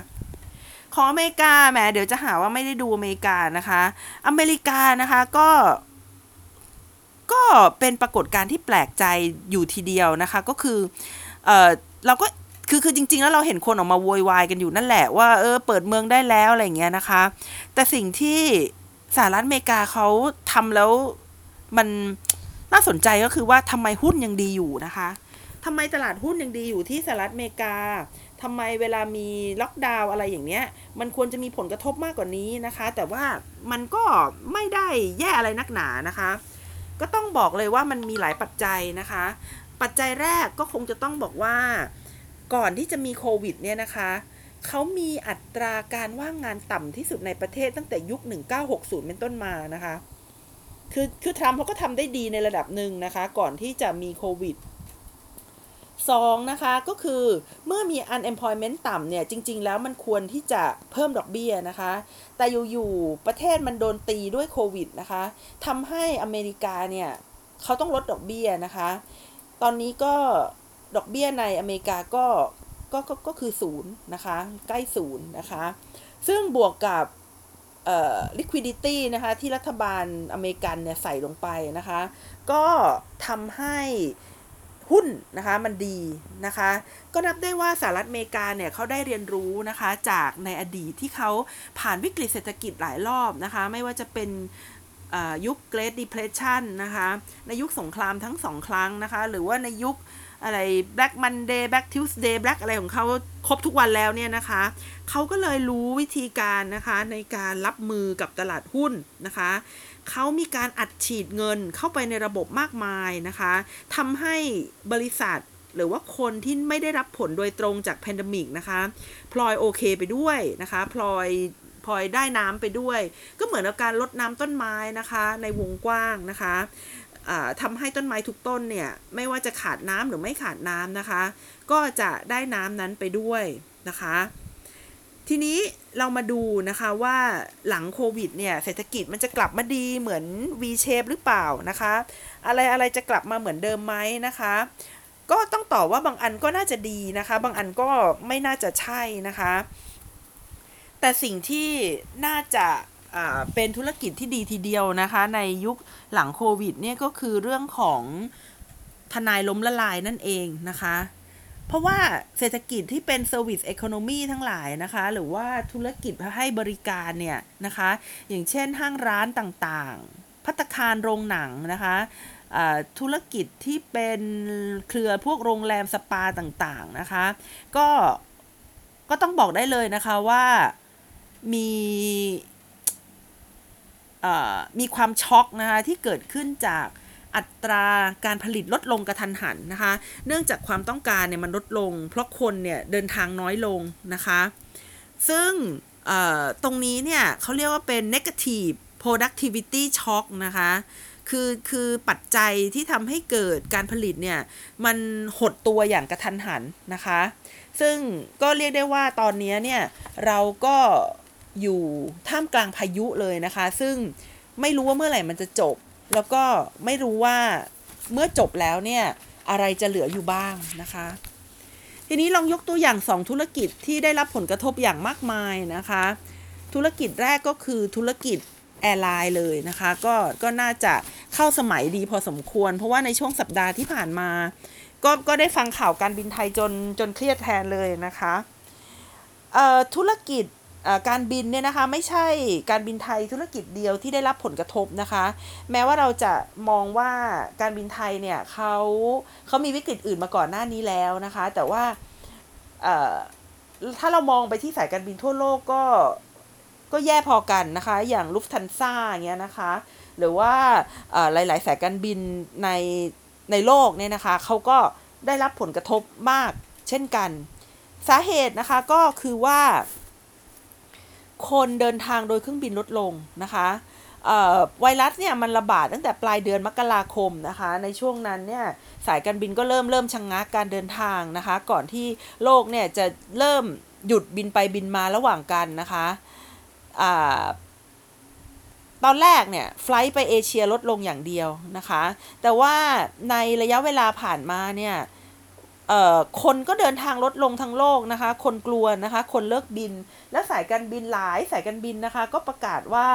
ของอเมริกาแหมเดี๋ยวจะหาว่าไม่ได้ดูอเมริกานะคะ อเมริกานะคะก็ ก็เป็นปรากฏการณ์ที่แปลกใจอยู่ทีเดียวนะคะ ก็คือเออเราก็ คือคือจริง ๆ แล้วเราเห็นคนออกมาโวยวายกันอยู่นั่นแหละว่าเออเปิดเมืองได้แล้วอะไรเงี้ยนะคะ แต่สิ่งที่สหรัฐอเมริกาเขาทำแล้วมันน่าสนใจก็คือว่าทำไมหุ้นยังดีอยู่นะคะทำไมตลาดหุ้นยังดีอยู่ที่สหรัฐอเมริกาทำไมเวลามีล็อกดาวน์อะไรอย่างเนี้ย มันควรจะมีผลกระทบมากกว่านี้นะคะ แต่ว่ามันก็ไม่ได้แย่อะไรนักหนานะคะ ก็ต้องบอกเลยว่ามันมีหลายปัจจัยนะคะ ปัจจัยแรกก็คงจะต้องบอกว่า ก่อนที่จะมีโควิดเนี่ยนะคะเขามีอัตราการว่างงานต่ำที่สุดในประเทศตั้งแต่ยุค 1960 เป็นต้นมานะคะ คือคือทรัมป์เขาก็ทำได้ดีในระดับหนึ่งนะคะ ก่อนที่จะมีโควิดสองนะคะก็คือเมื่อมี unemployment ต่ำเนี่ย จริง ๆ แล้วมันควรที่จะเพิ่มดอกเบี้ยนะคะ แต่อยู่ๆประเทศมันโดนตีด้วยโควิดนะคะทำให้อเมริกาเนี่ยเขาต้องลดดอกเบี้ยนะคะ ตอนนี้ก็ ดอกเบี้ยในอเมริกาก็ก็ก็ก็คือศูนย์นะคะ ใกล้ศูนย์นะคะ ซึ่งบวกกับเอ่อ liquidity นะคะ ที่รัฐบาลอเมริกันเนี่ยใส่ลงไปนะคะ ก็ทำให้หุ้นนะคะมันดีนะคะ ก็นับได้ว่าสหรัฐอเมริกาเนี่ยเขาได้เรียนรู้นะคะจากในอดีตที่เขาผ่านวิกฤตเศรษฐกิจหลายรอบนะคะ ไม่ว่าจะเป็นยุค Great Depression นะคะ ในยุคสงครามทั้งสองครั้งนะคะ หรือว่าในยุค อะไร Black Monday Black Tuesday Black อะไรของเขาครบทุกวันแล้วเนี่ยนะคะ เขาก็เลยรู้วิธีการนะคะในการรับมือกับตลาดหุ้นนะคะ เขามีการอัดฉีดเงินเข้าไปในระบบมากมายนะคะทำให้บริษัทหรือว่าคนที่ไม่ได้รับผลโดยตรงจากแพนดมิกนะคะพลอยโอเคไปด้วยนะคะพลอยพลอยได้น้ำไปด้วย ก็เหมือนกับการลดน้ำต้นไม้นะคะ ในวงกว้างนะคะ ทำให้ต้นไม้ทุกต้นเนี่ย ไม่ว่าจะขาดน้ำหรือไม่ขาดน้ำนะคะ ก็จะได้น้ำนั้นไปด้วยนะคะ ทีนี้เรามาดูนะคะว่าหลังโควิดเนี่ยเศรษฐกิจมันจะกลับมาดีเหมือน V shape หรือเปล่านะคะ อะไรอะไรจะกลับมาเหมือนเดิมไหมนะคะ ก็ต้องตอบว่าบางอันก็น่าจะดีนะคะ บางอันก็ไม่น่าจะใช่นะคะ แต่สิ่งที่น่าจะ เป็นธุรกิจที่ดีทีเดียวนะคะ ในยุคหลังโควิดเนี่ยก็คือเรื่องของทนายล้มละลายนั่นเองนะคะ เพราะว่าเศรษฐกิจที่เป็น service economy ทั้งหลายนะคะ หรือว่าธุรกิจให้บริการเนี่ยนะคะ อย่างเช่นห้างร้านต่างๆ ภัตตาคารโรงหนังนะคะธุรกิจที่เป็นเครือพวกโรงแรมสปาต่างๆนะคะ ก็ก็ต้องบอกได้เลยนะคะว่ามี มีความช็อกนะคะที่เกิดขึ้นจากอัตราการผลิตลดลงกระทันหันนะคะ เนื่องจากความต้องการเนี่ยมันลดลง เพราะคนเนี่ยเดินทางน้อยลงนะคะ ซึ่งตรงนี้เนี่ยเขาเรียกว่าเป็น negative productivity shock นะคะ คือคือปัจจัยที่ทำให้เกิดการผลิตเนี่ยมันหดตัวอย่างกระทันหันนะคะ ซึ่งก็เรียกได้ว่าตอนนี้เนี่ยเราก็ อยู่ท่ามกลางพายุเลยนะคะ ซึ่งไม่รู้ว่าเมื่อไหร่มันจะจบ แล้วก็ไม่รู้ว่าเมื่อจบแล้วเนี่ยอะไรจะเหลืออยู่บ้างนะคะ ทีนี้ลองยกตัวอย่าง 2 ธุรกิจที่ได้รับผลกระทบอย่างมากมายนะคะ ธุรกิจแรกก็คือธุรกิจแอร์ไลน์เลยนะคะก็ก็น่าจะเข้าสมัยดีพอสมควร เพราะว่าในช่วงสัปดาห์ที่ผ่านมา ก็ก็ได้ฟังข่าวการบินไทยจนจนเครียดแทนเลยนะคะธุรกิจ การบินเนี่ยนะคะไม่ใช่การบินไทยธุรกิจเดียวที่ได้รับผลกระทบนะคะ แม้ว่าเราจะมองว่าการบินไทยเนี่ยเขาเขามีวิกฤตอื่นมาก่อนหน้านี้แล้วนะคะ แต่ว่าถ้าเรามองไปที่สายการบินทั่วโลกก็ก็แย่พอกันนะคะ อย่างลุฟทันซ่าอย่างเงี้ยนะคะ หรือว่าเอ่อหลาย ๆ สายการบินในในโลกเนี่ยนะคะเขาก็ได้รับผลกระทบมากเช่นกัน สาเหตุนะคะก็คือว่า คนเดินทางโดยเครื่องบินลดลงนะคะไวรัสเนี่ยมันระบาดตั้งแต่ปลายเดือนมกราคมนะคะ ในช่วงนั้นเนี่ยสายการบินก็เริ่มเริ่มชะงงักการเดินทางนะคะ ก่อนที่โลกเนี่ยจะเริ่มหยุดบินไปบินมาระหว่างกันนะคะอตอนแรกเนี่ยไฟล์ไปเอเชียลดลงอย่างเดียวนะคะ แต่ว่าในระยะเวลาผ่านมาเนี่ย คนก็เดินทางลดลงทั้งโลกนะคะ คนกลัวนะคะ คนเลิกบิน และสายการบินหลายสายการบินนะคะ ก็ประกาศว่า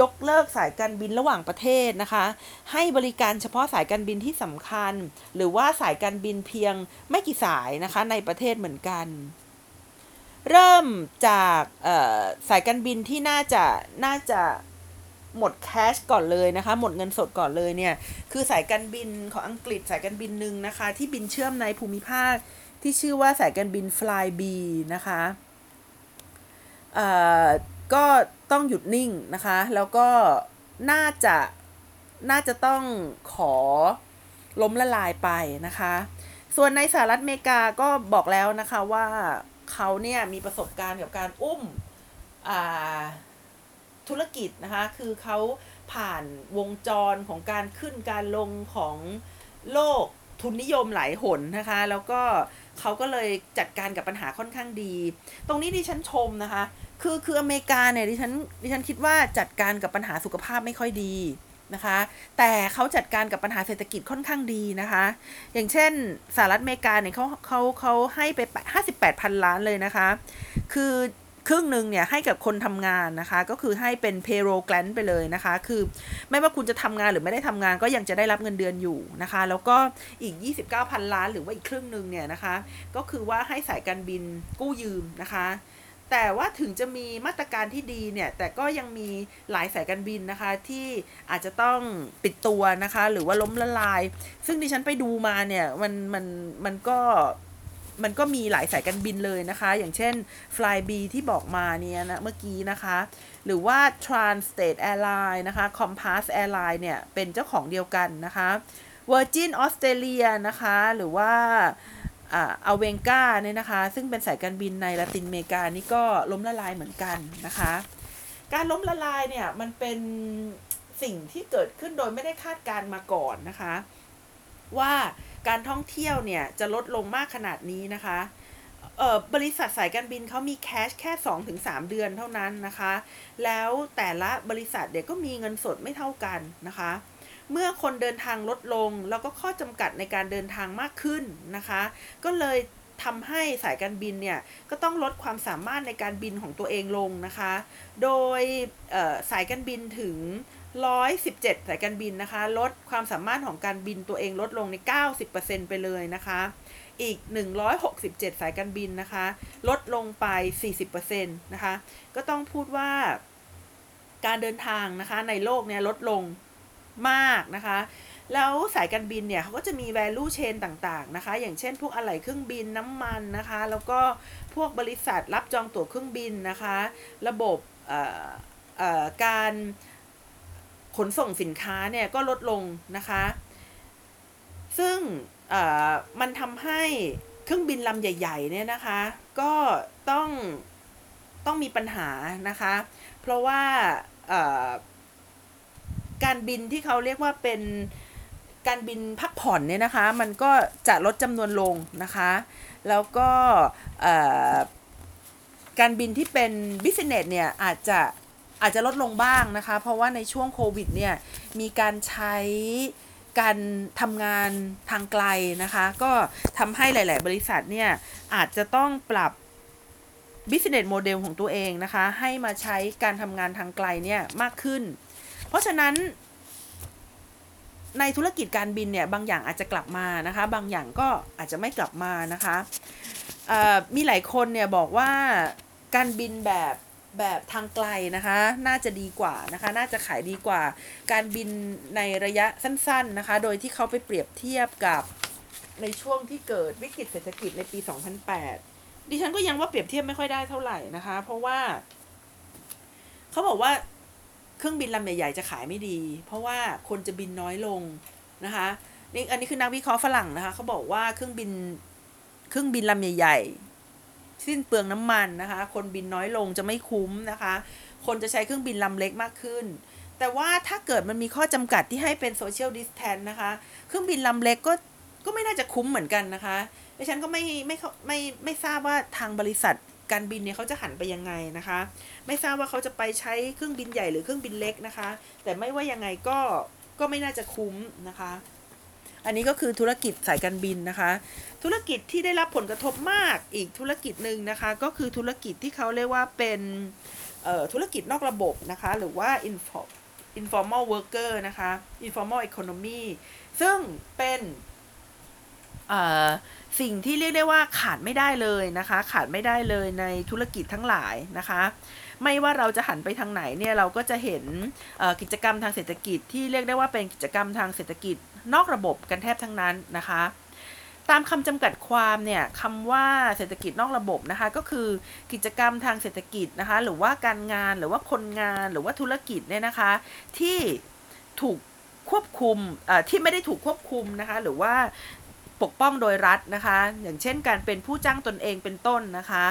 ยกเลิกสายการบินระหว่างประเทศนะคะ ให้บริการเฉพาะสายการบินที่สำคัญ หรือว่าสายการบินเพียงไม่กี่สายนะคะในประเทศเหมือนกัน เริ่มจากสายการบินที่น่าจะน่าจะ หมดแคชก่อนเลยนะคะ หมดเงินสดก่อนเลยเนี่ย คือสายการบินของอังกฤษสายการบินหนึ่งนะคะ ที่บินเชื่อมในภูมิภาคที่ชื่อว่าสายการบิน Flyb นะคะเอ่อก็ต้องหยุดนิ่งนะคะ แล้วก็น่าจะน่าจะต้องขอล้มละลายไปนะคะ ส่วนในสหรัฐอเมริกาก็บอกแล้วนะคะว่าเขาเนี่ยมีประสบการณ์กับการอุ้มอ่า ธุรกิจนะคะ คือเขาผ่านวงจรของการขึ้นการลงของโลกทุนนิยมหลายหนนะคะ แล้วก็เขาก็เลยจัดการกับปัญหาค่อนข้างดี ตรงนี้ดิฉันชมนะคะ คือคืออเมริกาเนี่ยดิฉันดิฉันคิดว่าจัดการกับปัญหาสุขภาพไม่ค่อยดีนะคะ แต่เขาจัดการกับปัญหาเศรษฐกิจค่อนข้างดีนะคะ อย่างเช่นสหรัฐอเมริกาเนี่ยเขาเขาเขาให้ไป58พันล้านเลยนะคะ คือ ครึ่งหนึ่งเนี่ยให้กับคนทำงานนะคะ ก็คือให้เป็น payroll grant ไปเลยนะคะ คือไม่ว่าคุณจะทำงานหรือไม่ได้ทำงานก็ยังจะได้รับเงินเดือนอยู่นะคะ แล้วก็อีก 29พันล้านหรือว่าอีกครึ่งหนึ่งเนี่ยนะคะ ก็คือว่าให้สายการบินกู้ยืมนะคะแต่ว่าถึงจะมีมาตรการที่ดีเนี่ย แต่ก็ยังมีหลายสายการบินนะคะที่อาจจะต้องปิดตัวนะคะ หรือว่าล้มละลาย ซึ่งดิฉันไปดูมาเนี่ย มันมันมันก็ มันก็มีหลายสายการบินเลยนะคะ อย่างเช่น Flyb ที่บอกมาเนี่ยนะเมื่อกี้นะคะ หรือว่า Trans-State Airline นะคะ Compass Airline เนี่ย เป็นเจ้าของเดียวกันนะคะ Virgin Australia นะคะ หรือว่าอาเวงกาเนี่ยนะคะ ซึ่งเป็นสายการบินในละตินอเมริกานี่ก็ล้มละลายเหมือนกันนะคะ การล้มละลายเนี่ย มันเป็นสิ่งที่เกิดขึ้นโดยไม่ได้คาดการมาก่อนนะคะ ว่า การท่องเที่ยวเนี่ยจะลดลงมากขนาดนี้นะคะเออบริษัทสายการบินเขามีแคชแค่ 2-3 เดือนเท่านั้นนะคะ แล้วแต่ละบริษัทเดี๋ยวก็มีเงินสดไม่เท่ากันนะคะ เมื่อคนเดินทางลดลง แล้วก็ข้อจำกัดในการเดินทางมากขึ้นนะคะ ก็เลยทำให้สายการบินเนี่ยก็ต้องลดความสามารถในการบินของตัวเองลงนะคะ โดยสายการบินถึง 117 สายการบินนะคะ ลดความสามารถของการบินตัวเองลดลงใน 90%ไปเลยนะคะ อีก 167 สายการบินนะคะ ลดลงไป 40%นะคะ ก็ต้องพูดว่าการเดินทางนะคะในโลกเนี่ยลดลงมากนะคะ แล้วสายการบินเนี่ยเขาก็จะมี value chain ต่างๆนะคะ อย่างเช่น พวกอะไหล่เครื่องบินน้ำมันนะคะ แล้วก็พวกบริษัทรับจองตั๋วเครื่องบินนะคะ ระบบเอ่อเอ่อการ ขนส่งสินค้าเนี่ยก็ลดลงนะคะ ซึ่งมันทำให้เครื่องบินลำใหญ่ ๆ เนี่ยนะคะ ก็ต้องต้องมีปัญหานะคะ เพราะว่าการบินที่เขาเรียกว่าเป็นการบินพักผ่อนเนี่ยนะคะ มันก็จะลดจำนวนลงนะคะ แล้วก็การบินที่เป็นบิสเนสเนี่ยอาจจะ อาจจะลดลงบ้างนะคะ เพราะว่าในช่วงโควิดเนี่ยมีการใช้การทำงานทางไกลนะคะ ก็ทำให้หลาย ๆ บริษัทเนี่ยอาจจะต้องปรับ business model ของตัวเองนะคะ ให้มาใช้การทำงานทางไกลเนี่ยมากขึ้น เพราะฉะนั้นในธุรกิจการบินเนี่ยบางอย่างอาจจะกลับมานะคะ บางอย่างก็อาจจะไม่กลับมานะคะมีหลายคนเนี่ยบอกว่าการบินแบบ แบบทางไกลนะคะ น่าจะดีกว่านะคะ น่าจะขายดีกว่า การบินในระยะสั้น ๆนะคะ โดยที่เขาไปเปรียบเทียบกับในช่วงที่เกิดวิกฤตเศรษฐกิจในปี 2008 ดิฉันก็ยังว่าเปรียบเทียบไม่ค่อยได้เท่าไหร่นะคะ เพราะว่า เขาบอกว่าเครื่องบินลำใหญ่ๆจะขายไม่ดี เพราะว่าคนจะบินน้อยลงนะคะนี่อันนี้คือนักวิเคราะห์ฝรั่งนะคะ เขาบอกว่าเครื่องบินเครื่องบินลำใหญ่ๆ สิ้นเปลืองน้ำมันนะคะ คนบินน้อยลงจะไม่คุ้มนะคะ คนจะใช้เครื่องบินลำเล็กมากขึ้น แต่ว่าถ้าเกิดมันมีข้อจำกัดที่ให้เป็น social distance นะคะ เครื่องบินลำเล็กก็ก็ไม่น่าจะคุ้มเหมือนกันนะคะดิฉันก็ไม่ไม่ไม่ไม่ทราบว่าทางบริษัทการบินเนี่ยเขาจะหันไปยังไงนะคะ ไม่ทราบว่าเขาจะไปใช้เครื่องบินใหญ่หรือเครื่องบินเล็กนะคะ แต่ไม่ว่ายังไงก็ก็ไม่น่าจะคุ้มนะคะ อันนี้ก็คือธุรกิจสายการบินนะคะ ธุรกิจที่ได้รับผลกระทบมากอีกธุรกิจหนึ่งนะคะ ก็คือธุรกิจที่เขาเรียกว่าเป็นธุรกิจนอกระบบนะคะ หรือว่า info informal worker นะคะ informal economy ซึ่งเป็นสิ่งที่เรียกได้ว่าขาดไม่ได้เลยนะคะ ขาดไม่ได้เลยในธุรกิจทั้งหลายนะคะ ไม่ว่าเราจะหันไปทางไหนเนี่ยเราก็จะเห็นกิจกรรมทางเศรษฐกิจที่เรียกได้ว่าเป็นกิจกรรมทางเศรษฐกิจ นอกระบบกันแทบทั้งนั้นนะคะตามคำจำกัดความเนี่ยคำว่าเศรษฐกิจนอกระบบนะคะก็คือกิจกรรมทางเศรษฐกิจนะคะหรือว่าการงานหรือว่าคนงานหรือว่าธุรกิจเนี่ยนะคะ ที่ถูกควบคุมที่ไม่ได้ถูกควบคุมนะคะหรือว่าปกป้องโดยรัฐนะคะ อย่างเช่นการเป็นผู้จ้างตนเองเป็นต้นนะคะ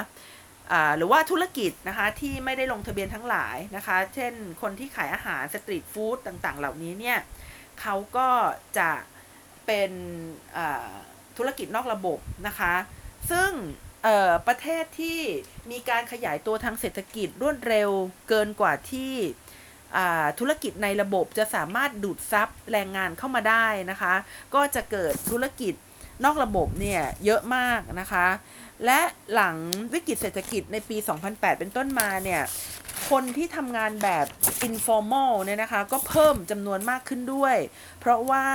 หรือว่าธุรกิจนะคะที่ไม่ได้ลงทะเบียนทั้งหลายนะคะ เช่นคนที่ขายอาหารสตรีทฟู้ดต่างๆ เหล่านี้เนี่ย เขาก็จะเป็นธุรกิจนอกระบบนะคะ ซึ่งประเทศที่มีการขยายตัวทางเศรษฐกิจรวดเร็วเกินกว่าที่ธุรกิจในระบบจะสามารถดูดซับแรงงานเข้ามาได้นะคะ ก็จะเกิดธุรกิจนอกระบบเนี่ยเยอะมากนะคะ และหลังวิกฤตเศรษฐกิจในปี 2008 เป็นต้นมาเนี่ย คนที่ทำงานแบบ informal เนี่ยนะคะ ก็เพิ่มจำนวนมากขึ้นด้วย เพราะว่า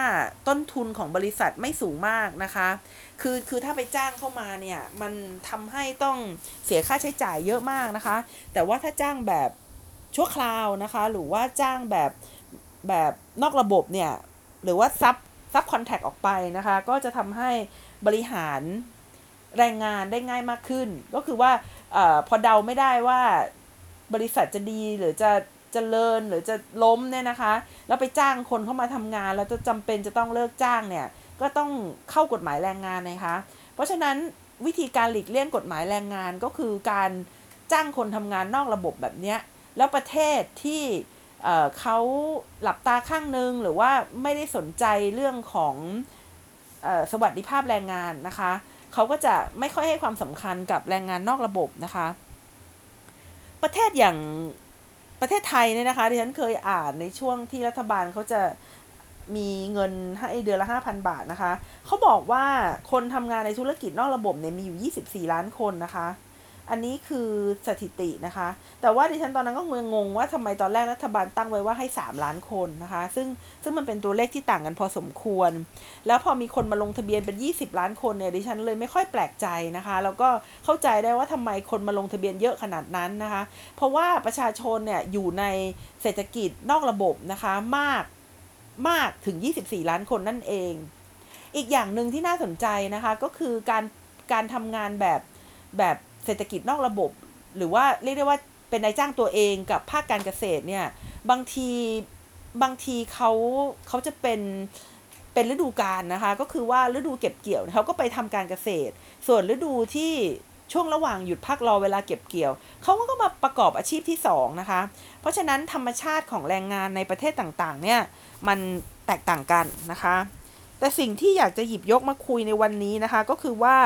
ต้นทุนของบริษัทไม่สูงมากนะคะ คือคือถ้าไปจ้างเข้ามาเนี่ย มันทำให้ต้องเสียค่าใช้จ่ายเยอะมากนะคะ แต่ว่าถ้าจ้างแบบชั่วคราวนะคะ หรือว่าจ้างแบบแบบนอกระบบเนี่ย หรือว่าซับซับคอนแทคออกไปนะคะ ก็จะทำให้บริหารแรงงานได้ง่ายมากขึ้น ก็คือว่าอพอเดาไม่ได้ว่า บริษัทจะดีหรือจะจะเจริญหรือจะล้มเนี่ยนะคะ แล้วไปจ้างคนเข้ามาทำงาน แล้วจะจำเป็นจะต้องเลิกจ้างเนี่ย ก็ต้องเข้ากฎหมายแรงงานนะคะ เพราะฉะนั้นวิธีการหลีกเลี่ยงกฎหมายแรงงานก็คือการจ้างคนทำงานนอกระบบแบบเนี้ยแล้วประเทศที่เขาหลับตาข้างนึงหรือว่าไม่ได้สนใจเรื่องของอสวัสดิภาพแรงงานนะคะ เขาก็จะไม่ค่อยให้ความสำคัญกับแรงงานนอกระบบนะคะ ประเทศอย่างประเทศไทยเนี่ยนะคะที่ฉันเคยอ่านในช่วงที่รัฐบาลเขาจะมีเงินให้เดือนละ 5,000 บาทนะคะ เขาบอกว่าคนทำงานในธุรกิจนอกระบบเนี่ยมีอยู่ 24 ล้านคนนะคะ อันนี้คือสถิตินะคะ แต่ว่าดิฉันตอนนั้นก็งงว่าทำไมตอนแรกรัฐบาลตั้งไว้ว่าให้ 3 ล้านคนนะคะ ซึ่งซึ่งมันเป็นตัวเลขที่ต่างกันพอสมควร แล้วพอมีคนมาลงทะเบียนเป็น 20 ล้านคนเนี่ยดิฉันเลยไม่ค่อยแปลกใจนะคะ แล้วก็เข้าใจได้ว่าทำไมคนมาลงทะเบียนเยอะขนาดนั้นนะคะ เพราะว่าประชาชนเนี่ยอยู่ในเศรษฐกิจนอกระบบนะคะมากมากถึง 24 ล้านคนนั่นเอง อีกอย่างหนึ่งที่น่าสนใจนะคะก็คือการการทำงานแบบแบบ เศรษฐกิจนอกระบบ หรือว่าเรียกได้ว่าเป็นนายจ้างตัวเองกับภาคการเกษตรเนี่ยบางทีบางทีเขาเขาจะเป็นเป็นฤดูกาลนะคะ ก็คือว่าฤดูเก็บเกี่ยวเขาก็ไปทำการเกษตร ส่วนฤดูที่ช่วงระหว่างหยุดพักรอเวลาเก็บเกี่ยว เขาก็มาประกอบอาชีพที่2นะคะ เพราะฉะนั้นธรรมชาติของแรงงานในประเทศต่างๆ เนี่ยมันแตกต่างกันนะคะ แต่สิ่งที่อยากจะหยิบยกมาคุยในวันนี้นะคะ ก็คือว่า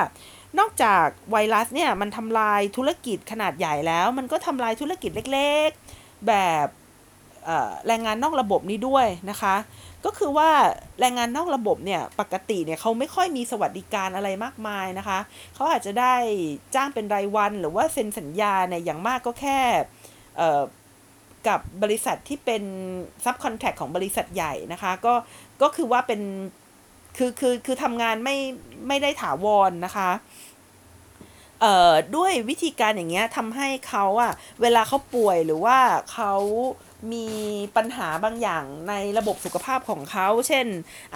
นอกจากไวรัสเนี่ยมันทำลายธุรกิจขนาดใหญ่แล้ว มันก็ทำลายธุรกิจเล็กๆ แบบแรงงานนอกระบบนี้ด้วยนะคะ ก็คือว่าแรงงานนอกระบบเนี่ยปกติเนี่ยเขาไม่ค่อยมีสวัสดิการอะไรมากมายนะคะเขาอาจจะได้จ้างเป็นรายวันหรือว่าเซ็นสัญญาเนี่ยอย่างมากก็แค่กับบริษัทที่เป็นซับคอนแทคของบริษัทใหญ่นะคะก็ก็คือว่าเป็นคือคือคือทำงานไม่ไม่ได้ถาวรนนะคะ เอ่อด้วยวิธีการอย่างเงี้ยทำให้เขาอะเวลาเขาป่วยหรือว่าเขามีปัญหาบางอย่างในระบบสุขภาพของเขา เช่น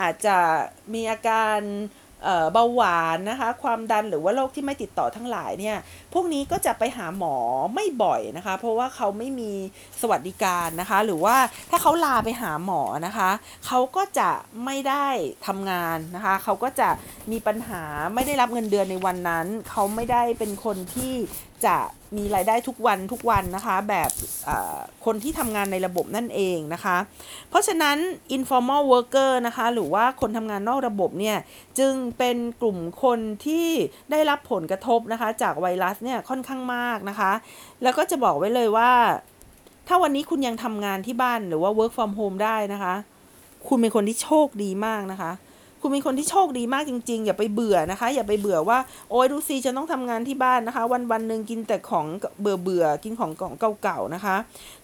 อาจจะมีอาการ เบาหวานนะคะ ความดันหรือว่าโรคที่ไม่ติดต่อทั้งหลายเนี่ย พวกนี้ก็จะไปหาหมอไม่บ่อยนะคะ เพราะว่าเขาไม่มีสวัสดิการนะคะ หรือว่าถ้าเขาลาไปหาหมอนะคะ เขาก็จะไม่ได้ทำงานนะคะ เขาก็จะมีปัญหาไม่ได้รับเงินเดือนในวันนั้น เขาไม่ได้เป็นคนที่ จะมีรายได้ทุกวันทุกวันนะคะ แบบคนที่ทำงานในระบบนั่นเองนะคะ เพราะฉะนั้น informal worker นะคะ หรือว่าคนทำงานนอกระบบเนี่ยจึงเป็นกลุ่มคนที่ได้รับผลกระทบนะคะ จากไวรัสเนี่ยค่อนข้างมากนะคะ แล้วก็จะบอกไว้เลยว่า ถ้าวันนี้คุณยังทำงานที่บ้านหรือว่า work from home ได้นะคะ คุณเป็นคนที่โชคดีมากนะคะ คุณเป็นคนที่โชคดีมากจริง ๆ อย่าไปเบื่อนะคะ อย่าไปเบื่อว่าโอ้ยดูซีฉันต้องทำงานที่บ้านนะคะ วันวันหนึ่งกินแต่ของเบื่อเบื่อกินของกล่องเก่าๆนะคะ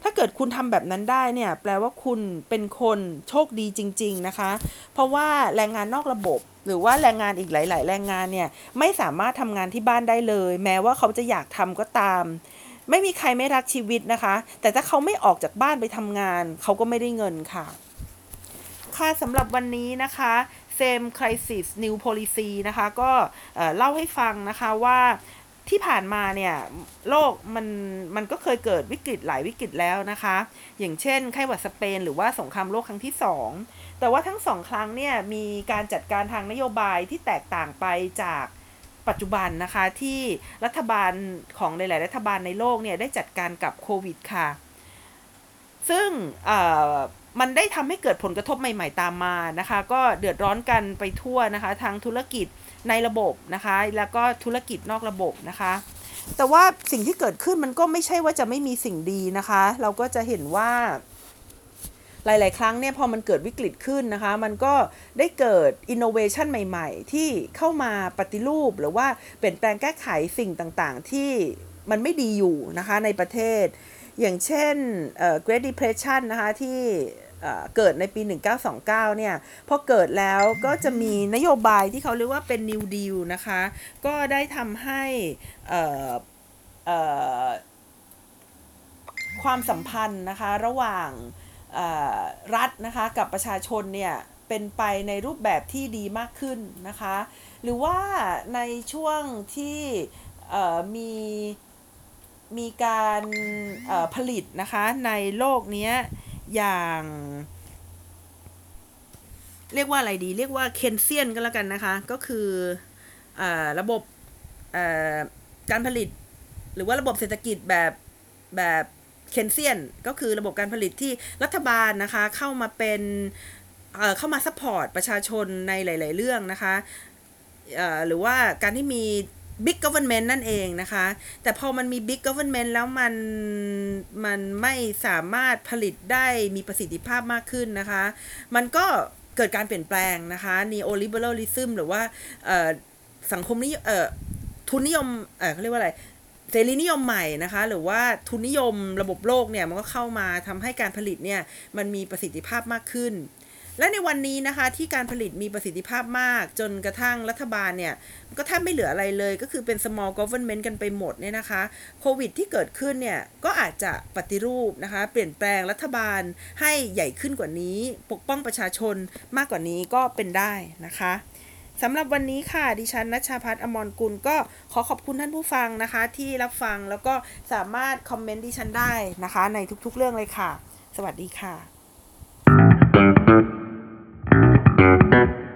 ถ้าเกิดคุณทำแบบนั้นได้เนี่ยแปลว่าคุณเป็นคนโชคดีจริง ๆนะคะ เพราะว่าแรงงานนอกระบบหรือว่าแรงงานอีกหลาย ๆ แรงงานเนี่ยไม่สามารถทำงานที่บ้านได้เลย แม้ว่าเขาจะอยากทำก็ตาม ไม่มีใครไม่รักชีวิตนะคะ แต่ถ้าเขาไม่ออกจากบ้านไปทำงาน เขาก็ไม่ได้เงินค่ะ ค่ะสำหรับวันนี้นะคะ Same Crisis New Policy นะคะก็เล่าให้ฟังนะคะว่าที่ผ่านมาเนี่ยโลกมันมันก็เคยเกิดวิกฤตหลายวิกฤตแล้วนะคะ อย่างเช่นไข้หวัดสเปน หรือว่าสงครามโลกครั้งที่ 2 แต่ว่าทั้งสองครั้งเนี่ยมีการจัดการทางนโยบายที่แตกต่างไปจากปัจจุบันนะคะที่รัฐบาลของหลาย ๆ รัฐบาลในโลกเนี่ยได้จัดการกับโควิดค่ะ ซึ่ง มันได้ทำให้เกิดผลกระทบใหม่ ๆ ตามมานะคะ ก็เดือดร้อนกันไปทั่วนะคะ ทางธุรกิจในระบบนะคะ แล้วก็ธุรกิจนอกระบบนะคะ แต่ว่าสิ่งที่เกิดขึ้นมันก็ไม่ใช่ว่าจะไม่มีสิ่งดีนะคะ เราก็จะเห็นว่าหลาย ๆ ครั้งเนี่ยพอมันเกิดวิกฤตขึ้นนะคะ มันก็ได้เกิดอินโนเวชันใหม่ ๆ ที่เข้ามาปฏิรูป หรือว่าเปลี่ยนแปลงแก้ไขสิ่งต่าง ๆ ที่มันไม่ดีอยู่นะคะในประเทศ อย่างเช่น Great Depression นะคะที่เกิดในปี 1929 เนี่ย พอเกิดแล้วก็จะมีนโยบายที่เขาเรียกว่าเป็น New Deal นะคะ ก็ได้ทำให้ความสัมพันธ์นะคะ ระหว่างรัฐนะคะกับประชาชนเนี่ยเป็นไปในรูปแบบที่ดีมากขึ้นนะคะ หรือว่าในช่วงที่มี มีการผลิตนะคะในโลกนี้อย่าง เรียกว่าอะไรดี เรียกว่า Keynesian ก็แล้วกันนะคะ ก็คือระบบการผลิต หรือว่าระบบเศรษฐกิจแบบแบบ Keynesian ก็คือระบบการผลิตที่รัฐบาลนะคะเข้ามาเป็นเข้ามา support ประชาชนในหลาย ๆ เรื่องนะคะหรือว่าการที่มี Big Government นั่นเองนะคะ แต่พอมันมี Big Government แล้วมันมันไม่สามารถผลิตได้มีประสิทธิภาพมากขึ้นนะคะ มันก็เกิดการเปลี่ยนแปลงนะคะ Neoliberalism หรือว่าสังคมนิยมทุนนิยมเเขาเรียกว่าอะไรเสรีนิยมใหม่นะคะ หรือว่าทุนนิยมระบบโลกเนี่ยมันก็เข้ามาทำให้การผลิตเนี่ยมันมีประสิทธิภาพมากขึ้น และในวันนี้นะคะที่การผลิตมีประสิทธิภาพมาก จนกระทั่งรัฐบาลเนี่ยก็แทบไม่เหลืออะไรเลย ก็คือเป็น small government กันไปหมดเนี่ยนะคะโควิดที่เกิดขึ้นเนี่ยก็อาจจะปฏิรูปนะคะ เปลี่ยนแปลงรัฐบาลให้ใหญ่ขึ้นกว่านี้ ปกป้องประชาชนมากกว่านี้ก็เป็นได้นะคะสำหรับวันนี้ค่ะ ดิฉันนัชชาพัฒน์อมรกุลก็ขอขอบคุณท่านผู้ฟังนะคะ ที่รับฟังแล้วก็สามารถคอมเมนต์ดิฉันได้นะคะ ในทุกๆเรื่องเลยค่ะ สวัสดีค่ะ Mm-hmm.